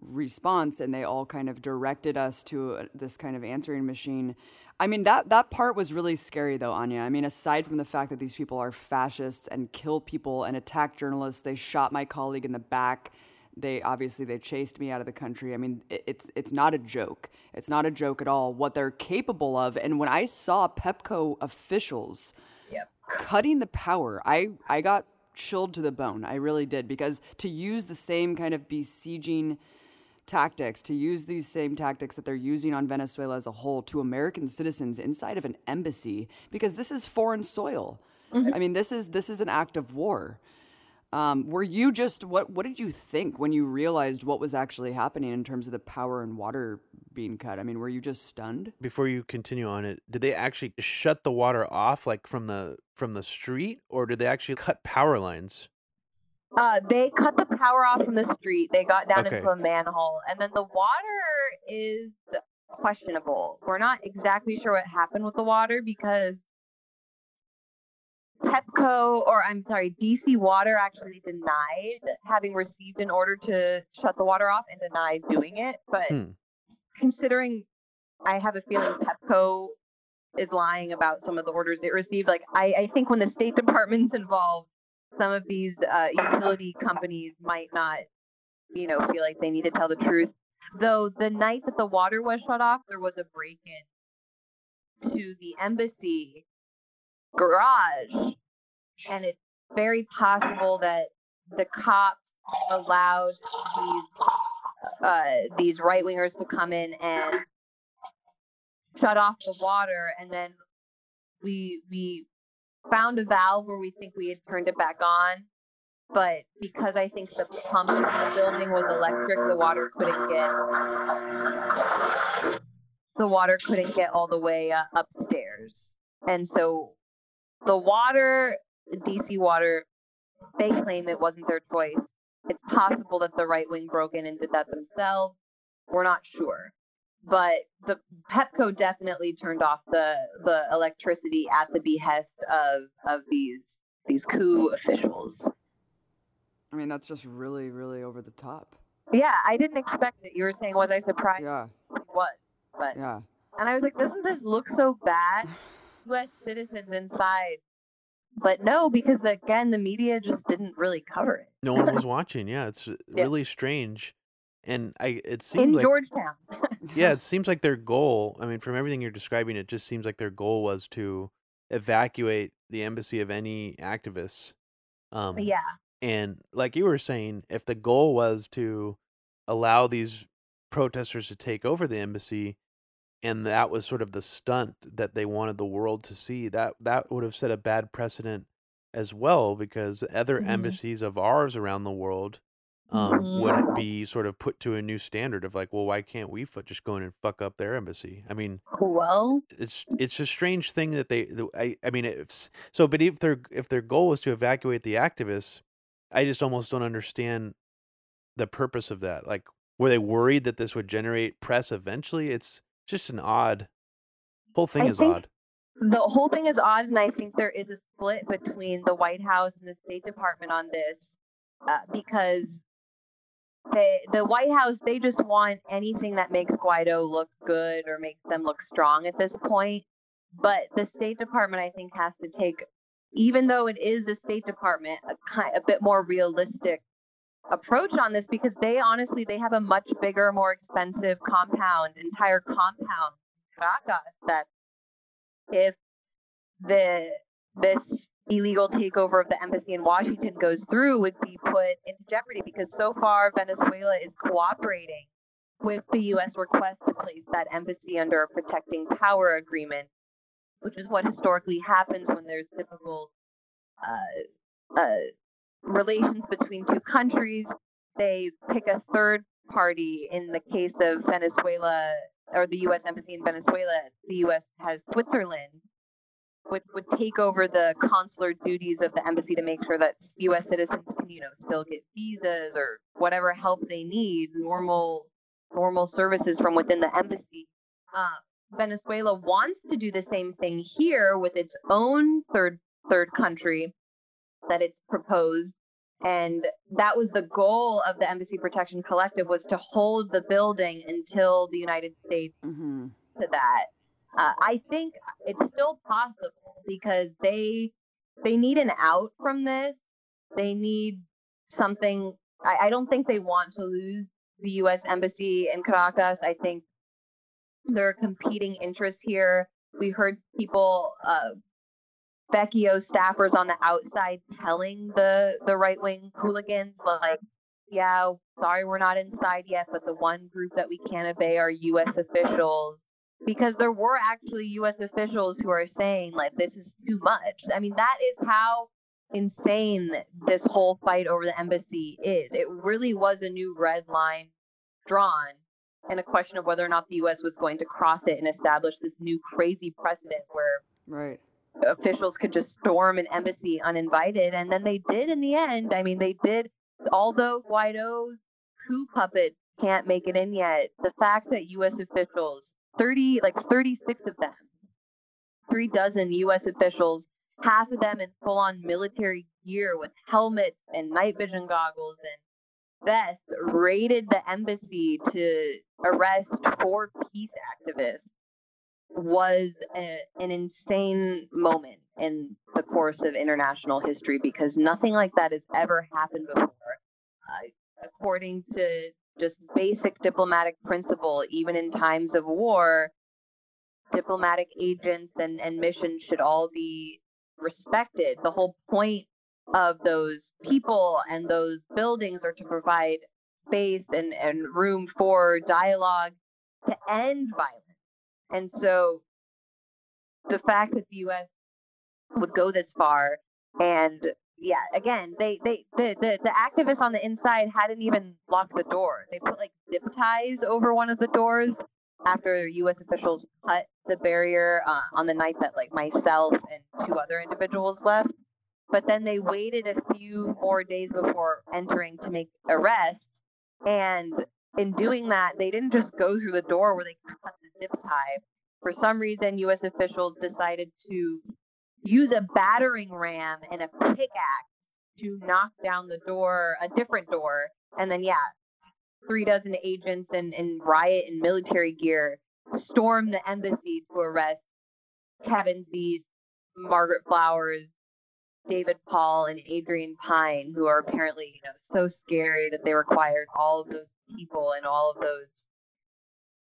response and they all kind of directed us to uh, this kind of answering machine. I mean that that part was really scary though, Anya. I mean, aside from the fact that these people are fascists and kill people and attack journalists, they shot my colleague in the back. They obviously they chased me out of the country. I mean, it's it's not a joke. It's not a joke at all what they're capable of. And when I saw Pepco officials yep. cutting the power, I I got chilled to the bone. I really did because to use the same kind of besieging tactics, to use these same tactics that they're using on Venezuela as a whole to American citizens inside of an embassy, because this is foreign soil. Mm-hmm. I mean, this is this is an act of war. Um, were you just what? What did you think when you realized what was actually happening in terms of the power and water being cut? I mean, were you just stunned? Before you continue on it, did they actually shut the water off, like from the from the street, or did they actually (laughs) cut power lines? Uh, they cut the power off from the street. They got down okay. into a manhole, and then the water is questionable. We're not exactly sure what happened with the water because Pepco, or I'm sorry, DC Water actually denied having received an order to shut the water off and denied doing it. But hmm. considering I have a feeling Pepco is lying about some of the orders it received, like I, I think when the State (laughs) Department's involved, some of these uh, utility companies might not, you know, feel like they need to tell the truth. Though the night that the water was shut off, there was a break in to the embassy garage. And it's very possible that the cops allowed these uh, these right wingers to come in and shut off the water, and then we we found a valve where we think we had turned it back on, but because I think the pump in the building was electric, the water couldn't get the water couldn't get all the way uh, upstairs, and so the water, DC water, they claim it wasn't their choice. It's possible that the right wing broke in and did that themselves. We're not sure. But the Pepco definitely turned off the the electricity at the behest of of these these coup officials. I mean, that's just really, really over the top. Yeah, I didn't expect it. You were saying, was I surprised? Yeah, What? But yeah. and I was like, doesn't this look so bad? (laughs) U.S. citizens inside. But no, because again, the media just didn't really cover it No one was (laughs) watching. Yeah, it's really strange. And I it in seems like Georgetown. yeah, it (laughs) seems like their goal, I mean, from everything you're describing, it just seems like their goal was to evacuate the embassy of any activists. Um yeah, And like you were saying, if the goal was to allow these protesters to take over the embassy, and that was sort of the stunt that they wanted the world to see, that that would have set a bad precedent as well, because other Mhm. embassies of ours around the world um, Mhm. would be sort of put to a new standard of like, well, why can't we just go in and fuck up their embassy? I mean, well, it's it's a strange thing that they I I mean it's so but if their if their goal was to evacuate the activists, I just almost don't understand the purpose of that. Like were they worried that this would generate press eventually? It's just an odd whole thing I is odd. the whole thing is odd, and I think there is a split between the White House and the State Department on this, uh, because they, the White House they just want anything that makes Guaido look good or makes them look strong at this point. But the State Department, I think, has to take, even though it is the State Department, a kind a bit more realistic approach on this because they honestly they have a much bigger, more expensive compound, entire compound, that if the this illegal takeover of the embassy in Washington goes through would be put into jeopardy because so far Venezuela is cooperating with the US request to place that embassy under a protecting power agreement which is what historically happens when there's difficult uh, uh, relations between two countries they pick a third party in the case of Venezuela or the US embassy in Venezuela the US has Switzerland which would take over the consular duties of the embassy to make sure that U.S. citizens can, you know, still get visas or whatever help they need, normal normal services from within the embassy. Uh, Venezuela wants to do the same thing here with its own third third country that it's proposed, and that was the goal of the Embassy Protection Collective was to hold the building until the United States hmm to that. Uh, I think it's still possible because they they need an out from this. They need something. I, I don't think they want to lose the U.S. embassy in Caracas. I think there are competing interests here. We heard people, uh, Vecchio staffers on the outside telling the the right wing hooligans like, "Yeah, sorry we're not inside yet, but the one group that we can't obey are U.S. officials." because there were actually US officials who are saying like this is too much. I mean that is how insane this whole fight over the embassy is. It really was a new red line drawn and a question of whether or not the US was going to cross it and establish this new crazy precedent where Right. Officials could just storm an embassy uninvited and then they did in the end. I mean they did although Guaido's coup puppet can't make it in yet, the fact that US officials 30 like 36 of them three dozen us officials half of them in full-on military gear with helmets and night vision goggles and vests raided the embassy to arrest four peace activists was a, an insane moment in the course of international history because nothing like that has ever happened before uh, according to just basic diplomatic principle, even in times of war, diplomatic agents and, and missions should all be respected. The whole point of those people and those buildings are to provide space and, and room for dialogue to end violence. And so the fact that the US would go this far and yeah, again, they they the, the the activists on the inside hadn't even locked the door. They put like zip ties over one of the doors after U.S. officials cut the barrier uh, on the night that like myself and two other individuals left. but then they waited a few more days before entering to make arrests. And in doing that, they didn't just go through the door where they cut the zip tie. For some reason, U.S. officials decided to use a battering ram and a pickaxe to knock down the door, a different door. And then, yeah, three dozen agents in, in riot and military gear storm the embassy to arrest Kevin Zeese, Margaret Flowers, David Paul, and Adrienne Pine, who are apparently, you know, so scary that they required all of those people and all of those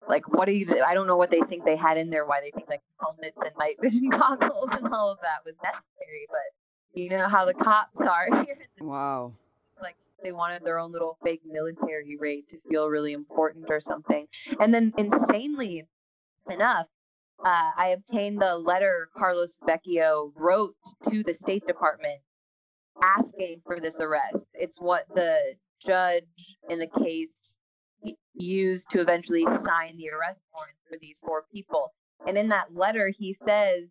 like what do you I don't know what they think they had in there, why they think like helmets and night (laughs) vision goggles and all of that was necessary, but you know how the cops are (laughs) here. Wow. Like they wanted their own little fake military raid to feel really important or something. And then insanely enough, uh, I obtained the letter Carlos Vecchio wrote to the State Department asking for this arrest. It's what the judge in the case used to eventually sign the arrest warrant for these four people. And in that letter, he says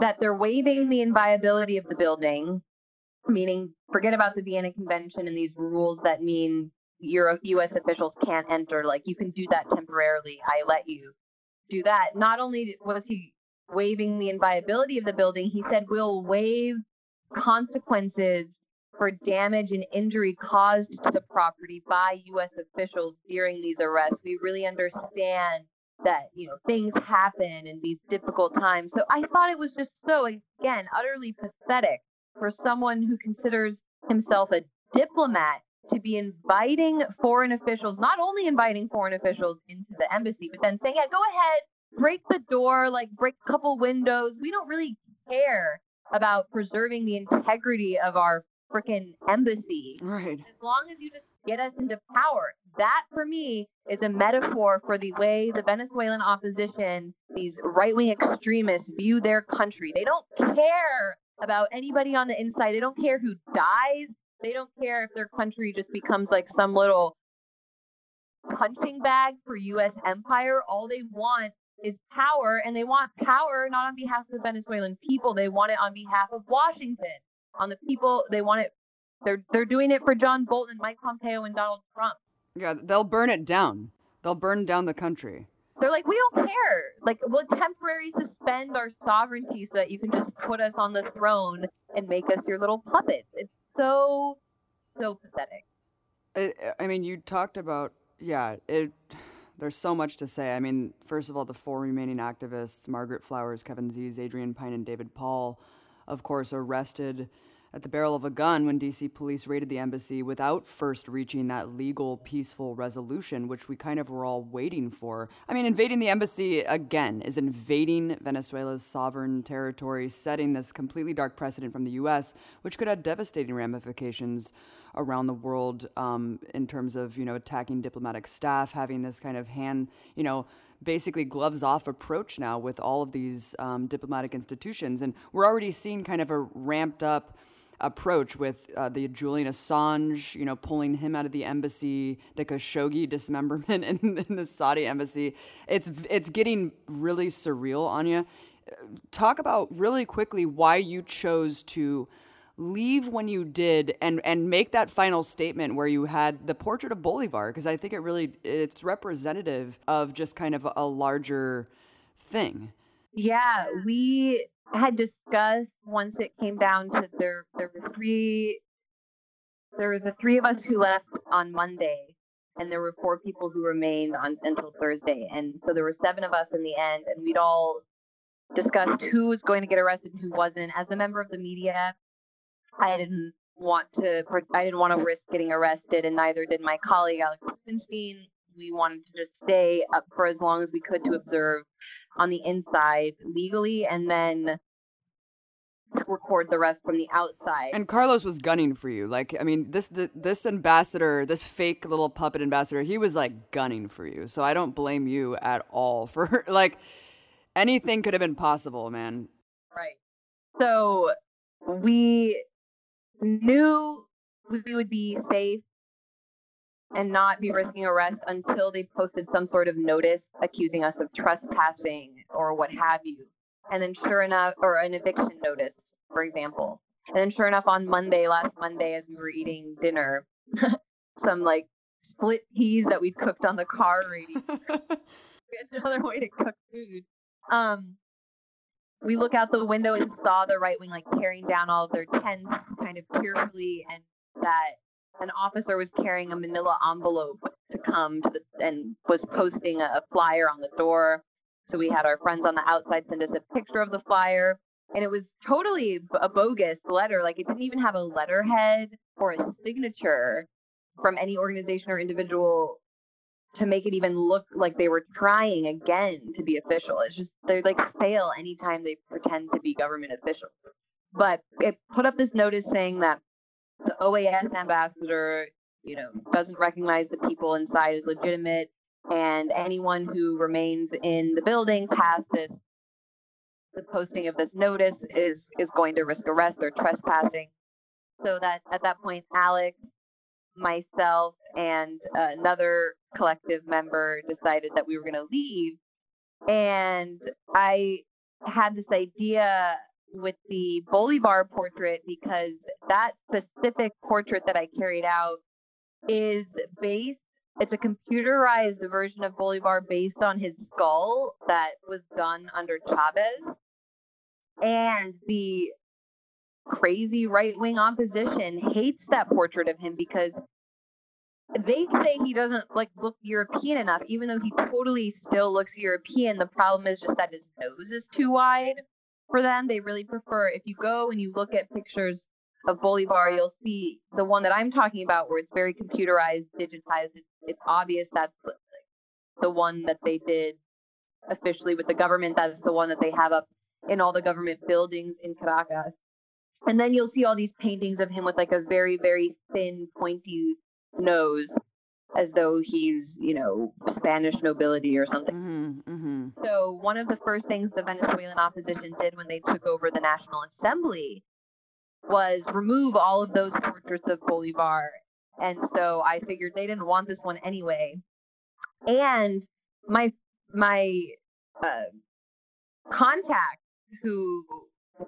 that they're waiving the inviolability of the building, meaning forget about the Vienna Convention and these rules that mean Euro- U.S. officials can't enter. Like you can do that temporarily. I let you do that. Not only was he waiving the inviolability of the building, he said we'll waive consequences for damage and injury caused to the property by U.S. officials during these arrests. We really understand that you know things happen in these difficult times. So I thought it was just so again utterly pathetic for someone who considers himself a diplomat to be inviting foreign officials, not only inviting foreign officials into the embassy, but then saying, yeah, go ahead, break the door, like break a couple windows. We don't really care about preserving the integrity of our freaking embassy. Right. As long as you just get us into power. That for me is a metaphor for the way the Venezuelan opposition, these right wing extremists, view their country. They don't care about anybody on the inside. They don't care who dies. They don't care if their country just becomes like some little punching bag for US empire. All they want is power, and they want power not on behalf of the Venezuelan people. They want it on behalf of Washington, on the people. They want it. They're they're doing it for John Bolton, Mike Pompeo, and Donald Trump. Yeah, they'll burn it down. They'll burn down the country. They're like, we don't care. Like, we'll temporarily suspend our sovereignty so that you can just put us on the throne and make us your little puppets. It's so so pathetic. It, I mean, you talked about yeah. It there's so much to say. I mean, first of all, the four remaining activists Margaret Flowers, Kevin Zeese, Adrienne Pine, and David Paul, of course, arrested at the barrel of a gun when DC police raided the embassy without first reaching that legal, peaceful resolution, which we kind of were all waiting for. I mean, invading the embassy, again, is invading Venezuela's sovereign territory, setting this completely dark precedent from the U.S., which could have devastating ramifications around the world um, in terms of, you know, attacking diplomatic staff, having this kind of hand, you know, basically gloves off approach now with all of these um, diplomatic institutions. And we're already seeing kind of a ramped up approach with uh, the Julian Assange, you know, pulling him out of the embassy, the Khashoggi dismemberment (laughs) in, in the Saudi embassy. It's it's getting really surreal, Anya. Talk about really quickly why you chose to leave when you did and and make that final statement where you had the portrait of Bolivar because I think it really it's representative of just kind of a larger thing. Yeah, we had discussed once it came down to there there were three there were the three of us who left on Monday and there were four people who remained on until Thursday and so there were seven of us in the end and we'd all discussed who was going to get arrested and who wasn't. As a member of the media I didn't want to I didn't want to risk getting arrested and neither did my colleague Alex Rubinstein we wanted to just stay up for as long as we could to observe on the inside legally and then to record the rest from the outside. And Carlos was gunning for you. Like, I mean, this the, this ambassador, this fake little puppet ambassador, he was like gunning for you. So I don't blame you at all (laughs) for like anything could have been possible, man. Right. So we knew we would be safe and not be risking arrest until they posted some sort of notice accusing us of trespassing or what have you. And then, sure enough, or an eviction notice, for example. And then sure enough, on Monday, last Monday, as we were eating dinner, (laughs) some like split peas that we'd cooked on the car radio. We (laughs) had another way to cook food. Um, we look out the window and saw the right wing like tearing down all of their tents kind of tearfully and that an officer was carrying a manila envelope to come to the and was posting a, flyer on the door so we had our friends on the outside send us a picture of the flyer and it was totally a bogus letter like it didn't even have a letterhead or a signature from any organization or individual to make it even look like they were trying again to be official. It's just they like fail anytime they pretend to be government official. But it put up this notice saying that the OAS ambassador, you know, doesn't recognize the people inside as legitimate, and anyone who remains in the building past this the posting of this notice is is going to risk arrest or trespassing. So that at that point, Alex myself and another collective member decided that we were going to leave. And I had this idea with the Bolivar portrait because that specific portrait that I carried out is based, it's a computerized version of Bolivar based on his skull that was done under Chavez. And the crazy right wing opposition hates that portrait of him because they say he doesn't like look European enough, even though he totally still looks European. The problem is just that his nose is too wide for them. They really prefer if you go and you look at pictures of Bolivar, you'll see the one that I'm talking about where it's very computerized, digitized. It's, it's obvious that's the, the one that they did officially with the government. That's the one that they have up in all the government buildings in Caracas. And then you'll see all these paintings of him with like a very, very thin, pointy nose as though he's, you know, Spanish nobility or something. Mm-hmm, mm-hmm. So, one of the first things the Venezuelan opposition did when they took over the National Assembly was remove all of those portraits of Bolivar. And so I figured they didn't want this one anyway. And my my uh, contact who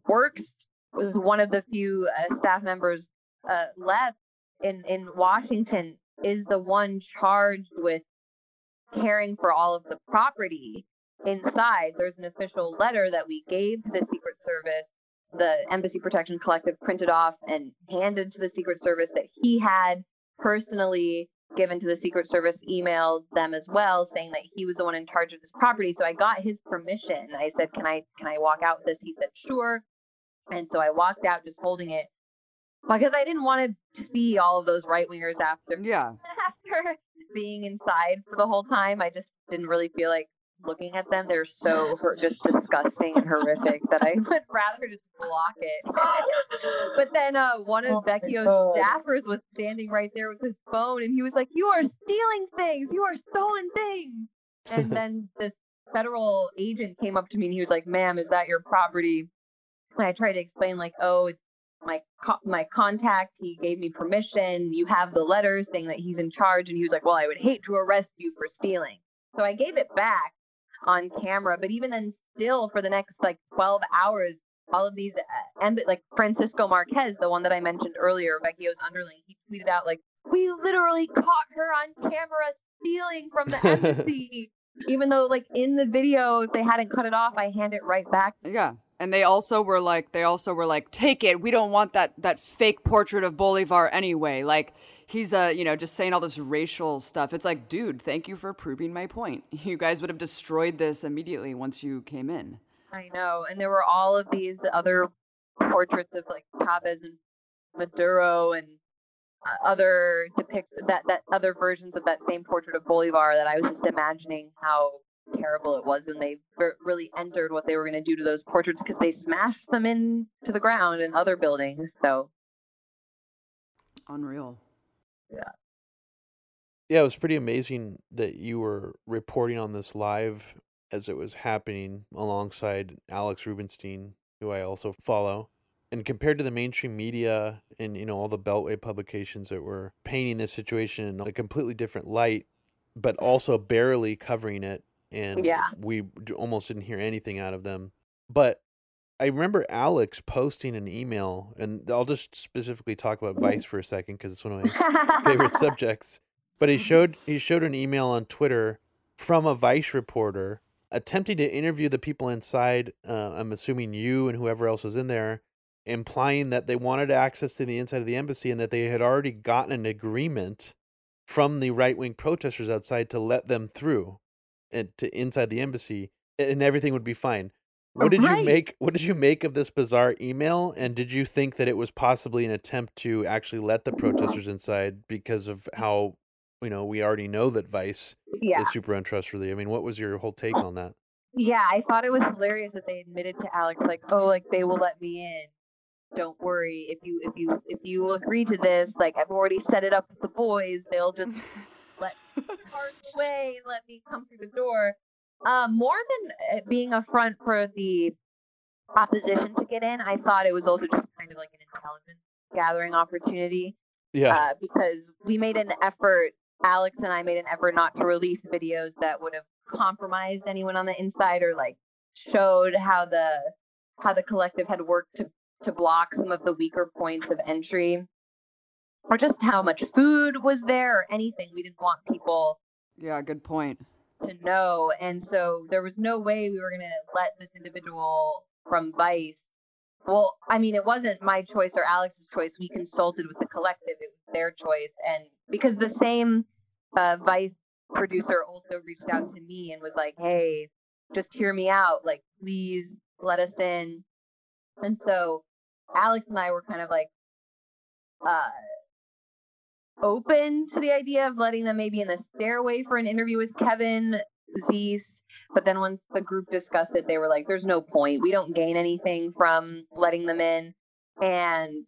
works one of the few uh, staff members uh, left in in Washington is the one charged with caring for all of the property inside. There's an official letter that we gave to the Secret Service. The Embassy Protection Collective printed off and handed to the Secret Service that he had personally given to the Secret Service, emailed them as well, saying that he was the one in charge of this property. So I got his permission. I said, "Can I can I walk out with this?" He said, "Sure." And so I walked out just holding it because I didn't want to see all of those right wingers after Yeah. (laughs) after being inside for the whole time. I just didn't really feel like looking at them. They're so just disgusting and horrific that I (laughs) would rather just block it. (laughs) but then uh, one of Oh my Vecchio's staffers was standing right there with his phone, and he was like, "You are stealing things. You are stolen things." And then this federal agent came up to me and he was like, "Ma'am, is that your property?" And I tried to explain like, "Oh, it's my co- my contact. He gave me permission. You have the letters saying that he's in charge." And he was like, "Well, I would hate to arrest you for stealing." So I gave it back on camera. But even then, still for the next like 12 hours, all of these, uh, emb- like Francisco Marquez, the one that I mentioned earlier, Vecchio's underling, he tweeted out like, "We literally caught her on camera stealing from the (laughs) embassy." even though, like in the video, if they hadn't cut it off, I hand it right back. Yeah. And they also were like they also were like take it. We don't want that that fake portrait of Bolivar anyway. Like he's uh, you know, just saying all this racial stuff. It's like, dude, thank you for proving my point. (laughs) You guys would have destroyed this immediately once you came in. I know, and there were all of these other portraits of like Chavez and Maduro and uh, other depict that that other versions of that same portrait of Bolivar that I was just imagining how terrible it was, and they ver- really entered what they were going to do to those portraits because they smashed them into the ground in other buildings. So Unreal. Yeah, Yeah, it was pretty amazing that you were reporting on this live as it was happening alongside Alex Rubinstein, who I also follow. And compared to the mainstream media and you know all the Beltway publications that were painting this situation in a completely different light, but also barely covering it, and Yeah. we almost didn't hear anything out of them. But I remember Alex posting an email, and I'll just specifically talk about Vice for a second because it's one of my favorite (laughs) subjects. But he showed he showed an email on Twitter from a Vice reporter attempting to interview the people inside. Uh, I'm assuming you and whoever else was in there, implying that they wanted access to the inside of the embassy and that they had already gotten an agreement from the right wing protesters outside to let them through to inside the embassy, and everything would be fine. Oh, what did Right. you make? What did you make of this bizarre email? And did you think that it was possibly an attempt to actually let the protesters inside because of mm. how you know we already know that Vice yeah. is super untrustworthy? I mean, what was your whole take oh, on that? Yeah, I thought it was hilarious that they admitted to Alex like, "Oh, like they will let me in. Don't worry. If you if you if you agree to this, like I've already set it up with the boys. They'll just (laughs) let (laughs) part away let me come through the door." Um, more than it being a front for the opposition to get in, I thought it was also just kind of like an intelligence gathering opportunity Yeah, uh, because we made an effort. Alex and I made an effort not to release videos that would have compromised anyone on the inside or like showed how the how the collective had worked to to block some of the weaker points of entry or just how much food was there or anything. We didn't want people Yeah, good point. to know. And so there was no way we were going to let this individual from vice well i mean it wasn't my choice or alex's choice. We consulted with the collective. It was their choice. And because the same uh, vice producer also reached out to me and was like hey just hear me out. Like please let us in. And so alex and i were kind of like uh open to the idea of letting them maybe in the stairway for an interview with Kevin Zeese. But then once the group discussed it, they were like, there's no point. We don't gain anything from letting them in. And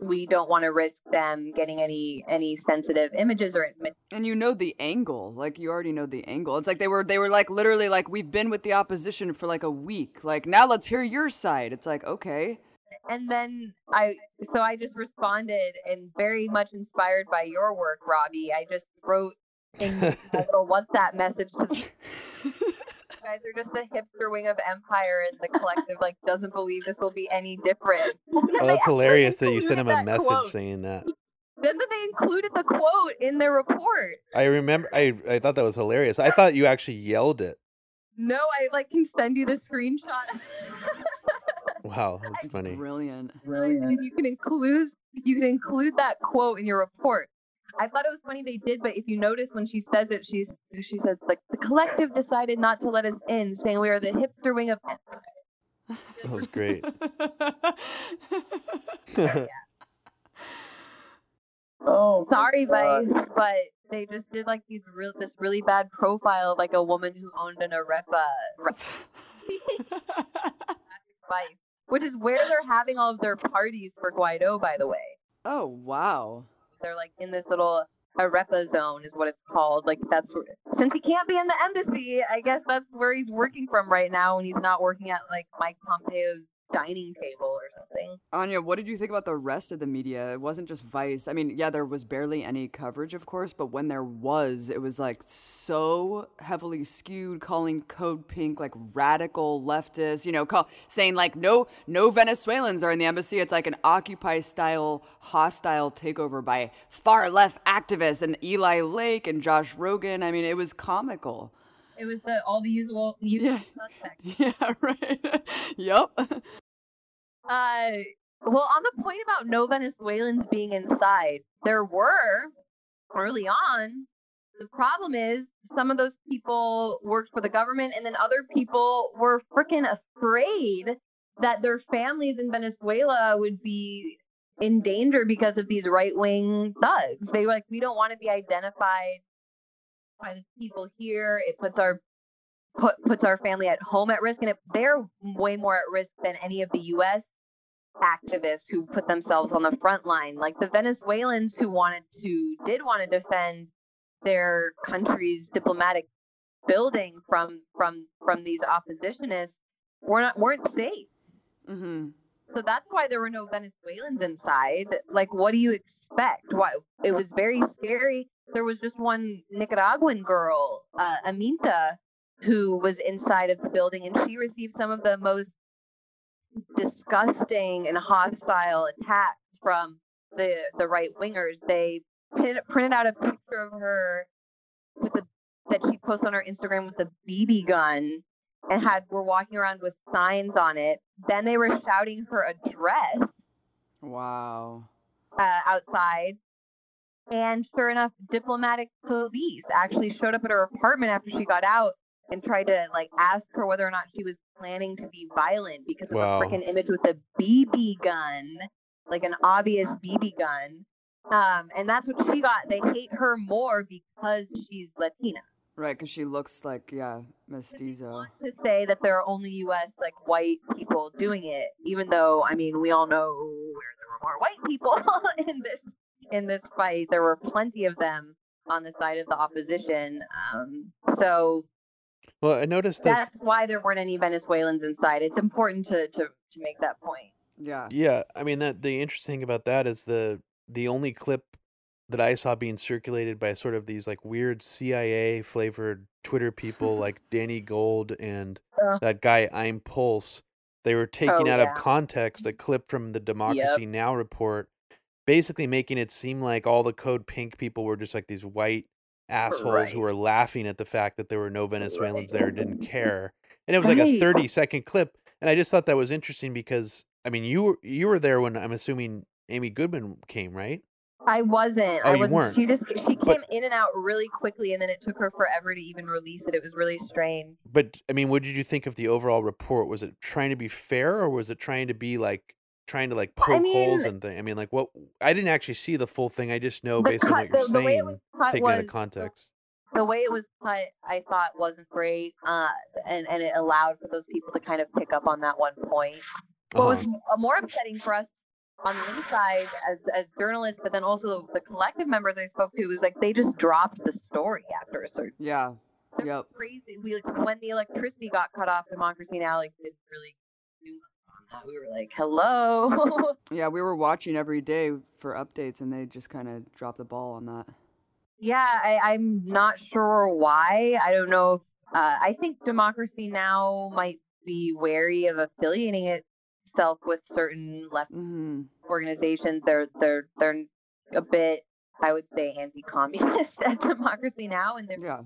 we don't want to risk them getting any any sensitive images or And you know the angle, like you already know the angle. It's like they were they were like literally like we've been with the opposition for like a week. Like now let's hear your side. It's like okay. And then I so I just responded and very much inspired by your work, Robbie. I just wrote in a (laughs) little WhatsApp message to the (laughs) you guys are just the hipster wing of empire and the collective like doesn't believe this will be any different. oh, that's hilarious that you sent him a message quote. saying that. Then that they included the quote in their report. I remember. I I thought that was hilarious. I thought you actually yelled it. No, I like can send you the screenshot. (laughs) Wow, that's funny. Brilliant. and you can include you can include that quote in your report. I thought it was funny they did, but if you notice when she says it, she's she says like the collective decided not to let us in, saying we are the hipster wing of empire. (laughs) That was great. (laughs) (laughs) Oh, sorry, Vice, but they just did like these real this really bad profile of like a woman who owned an arepa, Vice, which is where they're having all of their parties for Guaido, by the way. oh wow. They're like in this little arepa zone, is what it's called. Like that's where, since he can't be in the embassy, I guess that's where he's working from right now, when he's not working at like Mike Pompeo's dining table or something. Anya, what did you think about the rest of the media? It wasn't just Vice. I mean, yeah, there was barely any coverage, of course, but when there was, it was like so heavily skewed, calling Code Pink like radical leftist. You know, call saying like no, no Venezuelans are in the embassy. It's like an Occupy style hostile takeover by far left activists and Eli Lake and Josh Rogin. I mean, it was comical. It was the all the usual usual Yeah. suspects. (laughs) Yeah, right. (laughs) yep. Uh, well, on the point about no Venezuelans being inside, there were early on. The problem is some of those people worked for the government, and then other people were freaking afraid that their families in Venezuela would be in danger because of these right wing thugs. They were like, we don't want to be identified by the people here. It puts our put puts our family at home at risk, and it, they're way more at risk than any of the U.S. activists who put themselves on the front line. Like the Venezuelans who wanted to did want to defend their country's diplomatic building from from from these oppositionists were not weren't safe. Mm-hmm. So that's why there were no Venezuelans inside. Like, what do you expect? Why it was very scary. There was just one Nicaraguan girl, uh, Aminta, who was inside of the building, and she received some of the most disgusting and hostile attacks from the the right wingers. They printed, printed out a picture of her with a that she posted on her Instagram with a BB gun and had were walking around with signs on it. Then they were shouting her address. Wow. Uh, outside. And sure enough, diplomatic police actually showed up at her apartment after she got out and tried to like ask her whether or not she was planning to be violent because of Wow. a freaking image with a BB gun, like an obvious BB gun. Um, and that's what she got. They hate her more because she's Latina. Right, because she looks like, yeah, mestizo. want to say that there are only U.S. like white people doing it, even though I mean we all know where there were more white people (laughs) in this in this fight. There were plenty of them on the side of the opposition. Um, so Well, I noticed this. that's why there weren't any Venezuelans inside. It's important to to to make that point. Yeah. Yeah, I mean that the interesting thing about that is the the only clip that I saw being circulated by sort of these like weird CIA flavored Twitter people (laughs) like Danny Gold and Ugh. that guy I'm Pulse. They were taking Oh, out yeah. of context a clip from the Democracy Now report, basically making it seem like all the Code Pink people were just like these white assholes Right. who were laughing at the fact that there were no Venezuelans there, didn't care. And it was like a 30 second clip. And I just thought that was interesting because I mean you were you were there when I'm assuming Amy Goodman came, right? I wasn't. Oh, I you wasn't. weren't. She just she came But- in and out really quickly, and then it took her forever to even release it. It was really strange. But I mean, what did you think of the overall report? Was it trying to be fair or was it trying to be like trying to like poke I holes mean- and thing? I mean, like what I didn't actually see the full thing. I just know The based on what you're the- the way it saying, was it's out of context. the way it was cut, I thought wasn't great, uh, and and it allowed for those people to kind of pick up on that one point. What was Uh-huh. m- uh, more upsetting for us on the inside as as journalists, but then also the, the collective members I spoke to was like they just dropped the story after a certain. Yeah. They're Yep. Crazy. We like, when the electricity got cut off, Democracy Now like didn't really do much on that. We were like, hello. (laughs) Yeah, we were watching every day for updates and they just kind of dropped the ball on that. Yeah, I, I'm not sure why. I don't know. If, uh, I think Democracy Now might be wary of affiliating itself with certain left hmm organizations. They're they're they're a bit, I would say, anti-communist (laughs) at Democracy Now, and they're Yeah.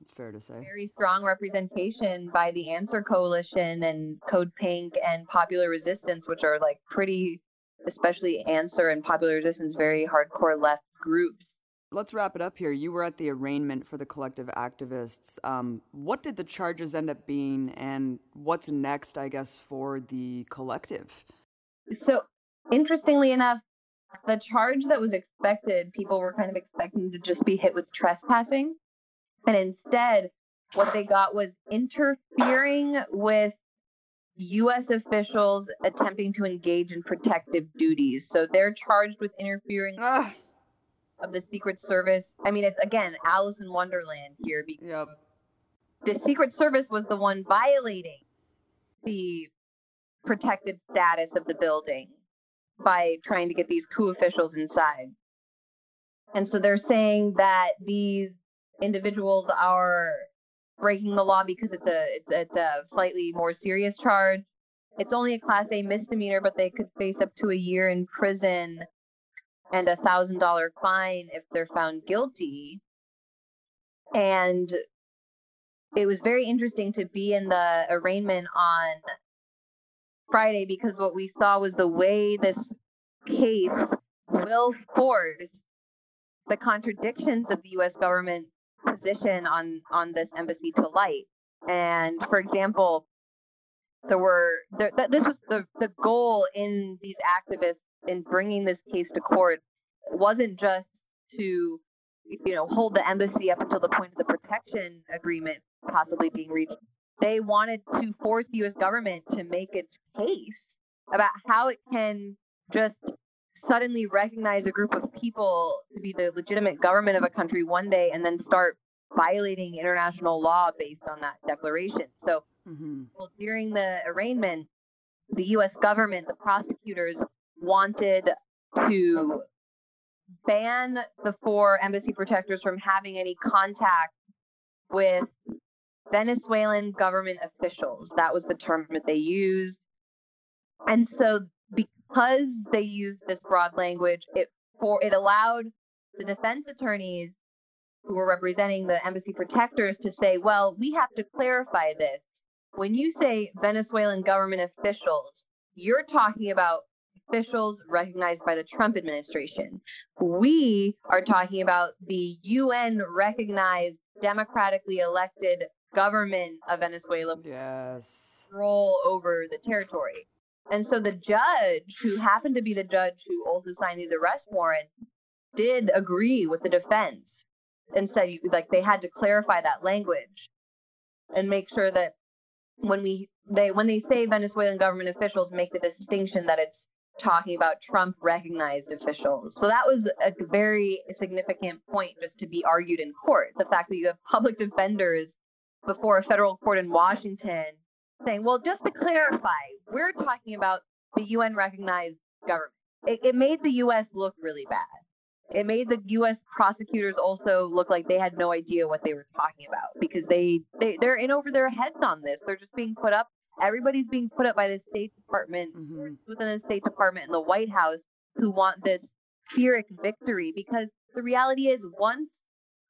It's fair to say. very strong representation by the Answer Coalition and Code Pink and Popular Resistance, which are like pretty, especially Answer and Popular Resistance, very hardcore left groups. Let's wrap it up here. You were at the arraignment for the collective activists. Um, what did the charges end up being, and what's next, I guess, for the collective? So, interestingly enough, the charge that was expected, people were kind of expecting to just be hit with trespassing. And instead, what they got was interfering with U.S. officials attempting to engage in protective duties. So they're charged with interfering Ah, of the Secret Service. I mean, it's again Alice in Wonderland here because yep. the Secret Service was the one violating the protected status of the building by trying to get these coup officials inside. And so they're saying that these individuals are breaking the law because it's a it's, it's a slightly more serious charge. It's only a class A misdemeanor, but they could face up to a year in prison and a thousand dollar fine if they're found guilty. And it was very interesting to be in the arraignment on Friday because what we saw was the way this case will force the contradictions of the US government position on on this embassy to light. And for example, there were there, this was the the goal in these activists in bringing this case to court wasn't just to you know hold the embassy up until the point of the protection agreement possibly being reached they wanted to force the US government to make its case about how it can just suddenly recognize a group of people to be the legitimate government of a country one day and then start violating international law based on that declaration. So hmm well, during the arraignment, the US government, the prosecutors wanted to ban the four embassy protectors from having any contact with Venezuelan government officials. That was the term that they used. And so because they used this broad language, it for it allowed the defense attorneys who were representing the embassy protectors to say, well, we have to clarify this. When you say Venezuelan government officials, you're talking about officials recognized by the Trump administration. We are talking about the UN recognized democratically elected government of Venezuela. Yes. Roll over the territory. And so the judge, who happened to be the judge who also signed these arrest warrants, did agree with the defense and said like they had to clarify that language and make sure that when we they when they say Venezuelan government officials make the distinction that it's talking about Trump recognized officials. So that was a very significant point just to be argued in court. The fact that you have public defenders before a federal court in Washington saying, well, just to clarify, we're talking about the UN recognized government. It, it made the US look really bad. It made the US prosecutors also look like they had no idea what they were talking about because they, they they're in over their heads on this. They're just being put up everybody's being put up by the State Department, mm-hmm. within the State Department and the White House who want this Pyrrhic victory because the reality is once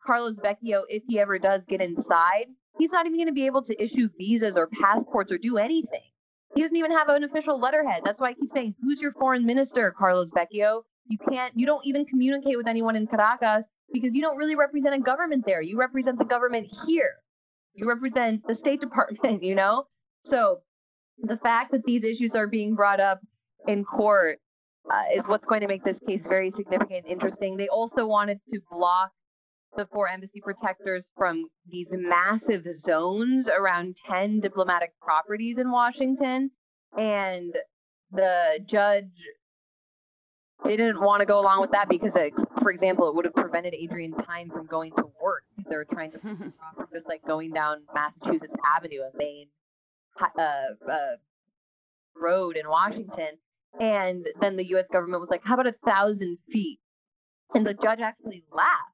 Carlos Vecchio, if he ever does get inside, he's not even going to be able to issue visas or passports or do anything. He doesn't even have an official letterhead. That's why I keep saying, who's your foreign minister, Carlos Vecchio? You can't, you don't even communicate with anyone in Caracas because you don't really represent a government there. You represent the government here. You represent the State (laughs) Department, you know? So the fact that these issues are being brought up in court uh, is what's going to make this case very significant and interesting. They also wanted to block the four embassy protectors from these massive zones around 10 diplomatic properties in Washington. And the judge didn't want to go along with that because, it, for example, it would have prevented Adrienne Pine from going to work because they were trying to (laughs) just like going down Massachusetts Avenue, a main uh, uh, road in Washington. And then the U.S. government was like, "How about a thousand feet?" And the judge actually laughed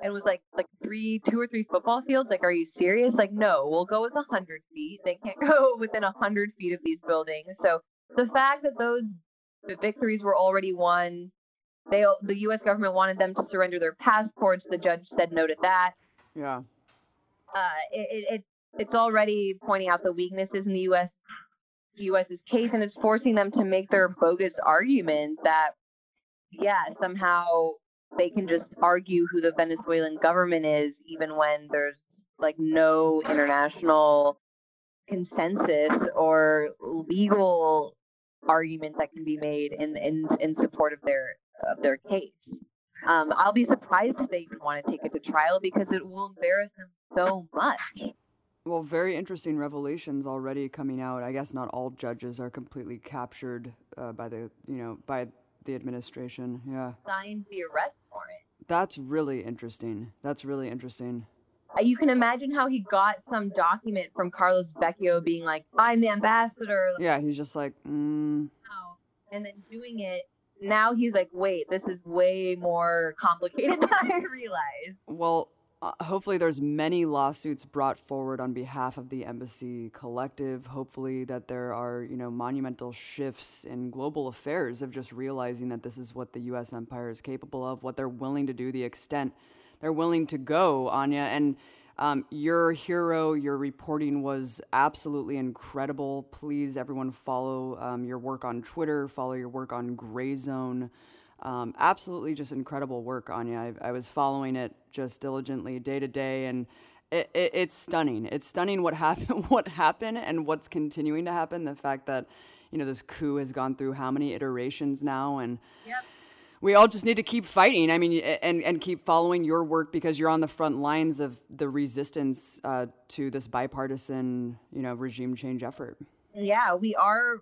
and was like, "Like three, two or three football fields? Like, are you serious? Like, no, we'll go with a hundred feet. They can't (laughs) go within a hundred feet of these buildings." So the fact that those victories were already won, they the U.S. government wanted them to surrender their passports. The judge said no to that. Yeah. Uh, it, it it's already pointing out the weaknesses in the U.S. U.S.'s case, and it's forcing them to make their bogus argument that, yeah, somehow they can just argue who the Venezuelan government is, even when there's like no international consensus or legal argument that can be made in in, in support of their of their case. Um, I'll be surprised if they even want to take it to trial because it will embarrass them so much. Well, very interesting revelations already coming out. I guess not all judges are completely captured uh, by the, you know, by the administration. Yeah. Signed the arrest warrant. That's really interesting. That's really interesting. Uh, you can imagine how he got some document from Carlos Vecchio being like, "I'm the ambassador." Yeah, he's just like, mm. and then doing it. Now he's like, "Wait, this is way more complicated (laughs) than I realized." Well, uh, hopefully there's many lawsuits brought forward on behalf of the embassy collective hopefully that there are you know monumental shifts in global affairs of just realizing that this is what the us empire is capable of what they're willing to do the extent they're willing to go anya and um, your hero, your reporting was absolutely incredible. Please, everyone, follow um, your work on Twitter, follow your work on Grayzone. Um, absolutely just incredible work, Anya. I, I, was following it just diligently day to day, and it, it, it's stunning. It's stunning what (laughs) happened, what happened, and what's continuing to happen. The fact that you know this coup has gone through how many iterations now, and yep. We all just need to keep fighting. I mean, and and keep following your work because you're on the front lines of the resistance uh, to this bipartisan, you know, regime change effort. Yeah, we are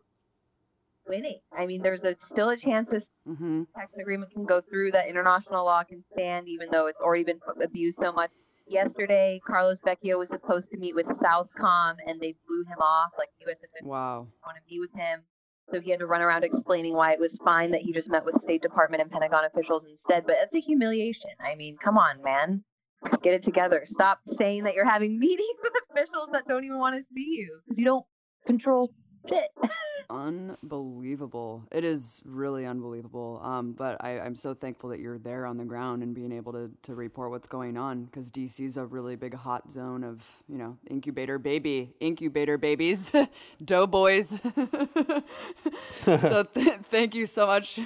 winning. I mean, there's a, still a chance this mm-hmm. tax agreement can go through, that international law can stand, even though it's already been abused so much. Yesterday, Carlos Vecchio was supposed to meet with Southcom, and they blew him off. Like U.S. wow. want to meet with him, so he had to run around explaining why it was fine that he just met with State Department and Pentagon officials instead. But that's a humiliation. I mean, come on, man, get it together. Stop saying that you're having (laughs) meetings with officials that don't even want to see you because you don't control it. (laughs) unbelievable. It is really unbelievable. Um, but I, I'm so thankful that you're there on the ground and being able to, to report what's going on because DC is a really big hot zone of, you know, incubator baby, incubator babies, (laughs) doughboys. (laughs) so th- thank you so much.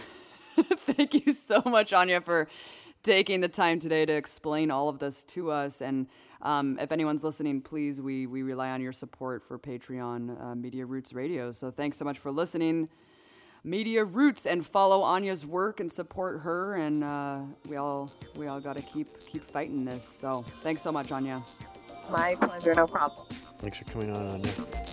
thank you so much, Anya, for taking the time today to explain all of this to us. And um, if anyone's listening, please, we, we rely on your support for Patreon uh, Media Roots Radio. So thanks so much for listening. Media Roots and follow Anya's work and support her and uh, we all we all got to keep keep fighting this. So thanks so much Anya. My pleasure, no problem. Thanks for coming on, Anya.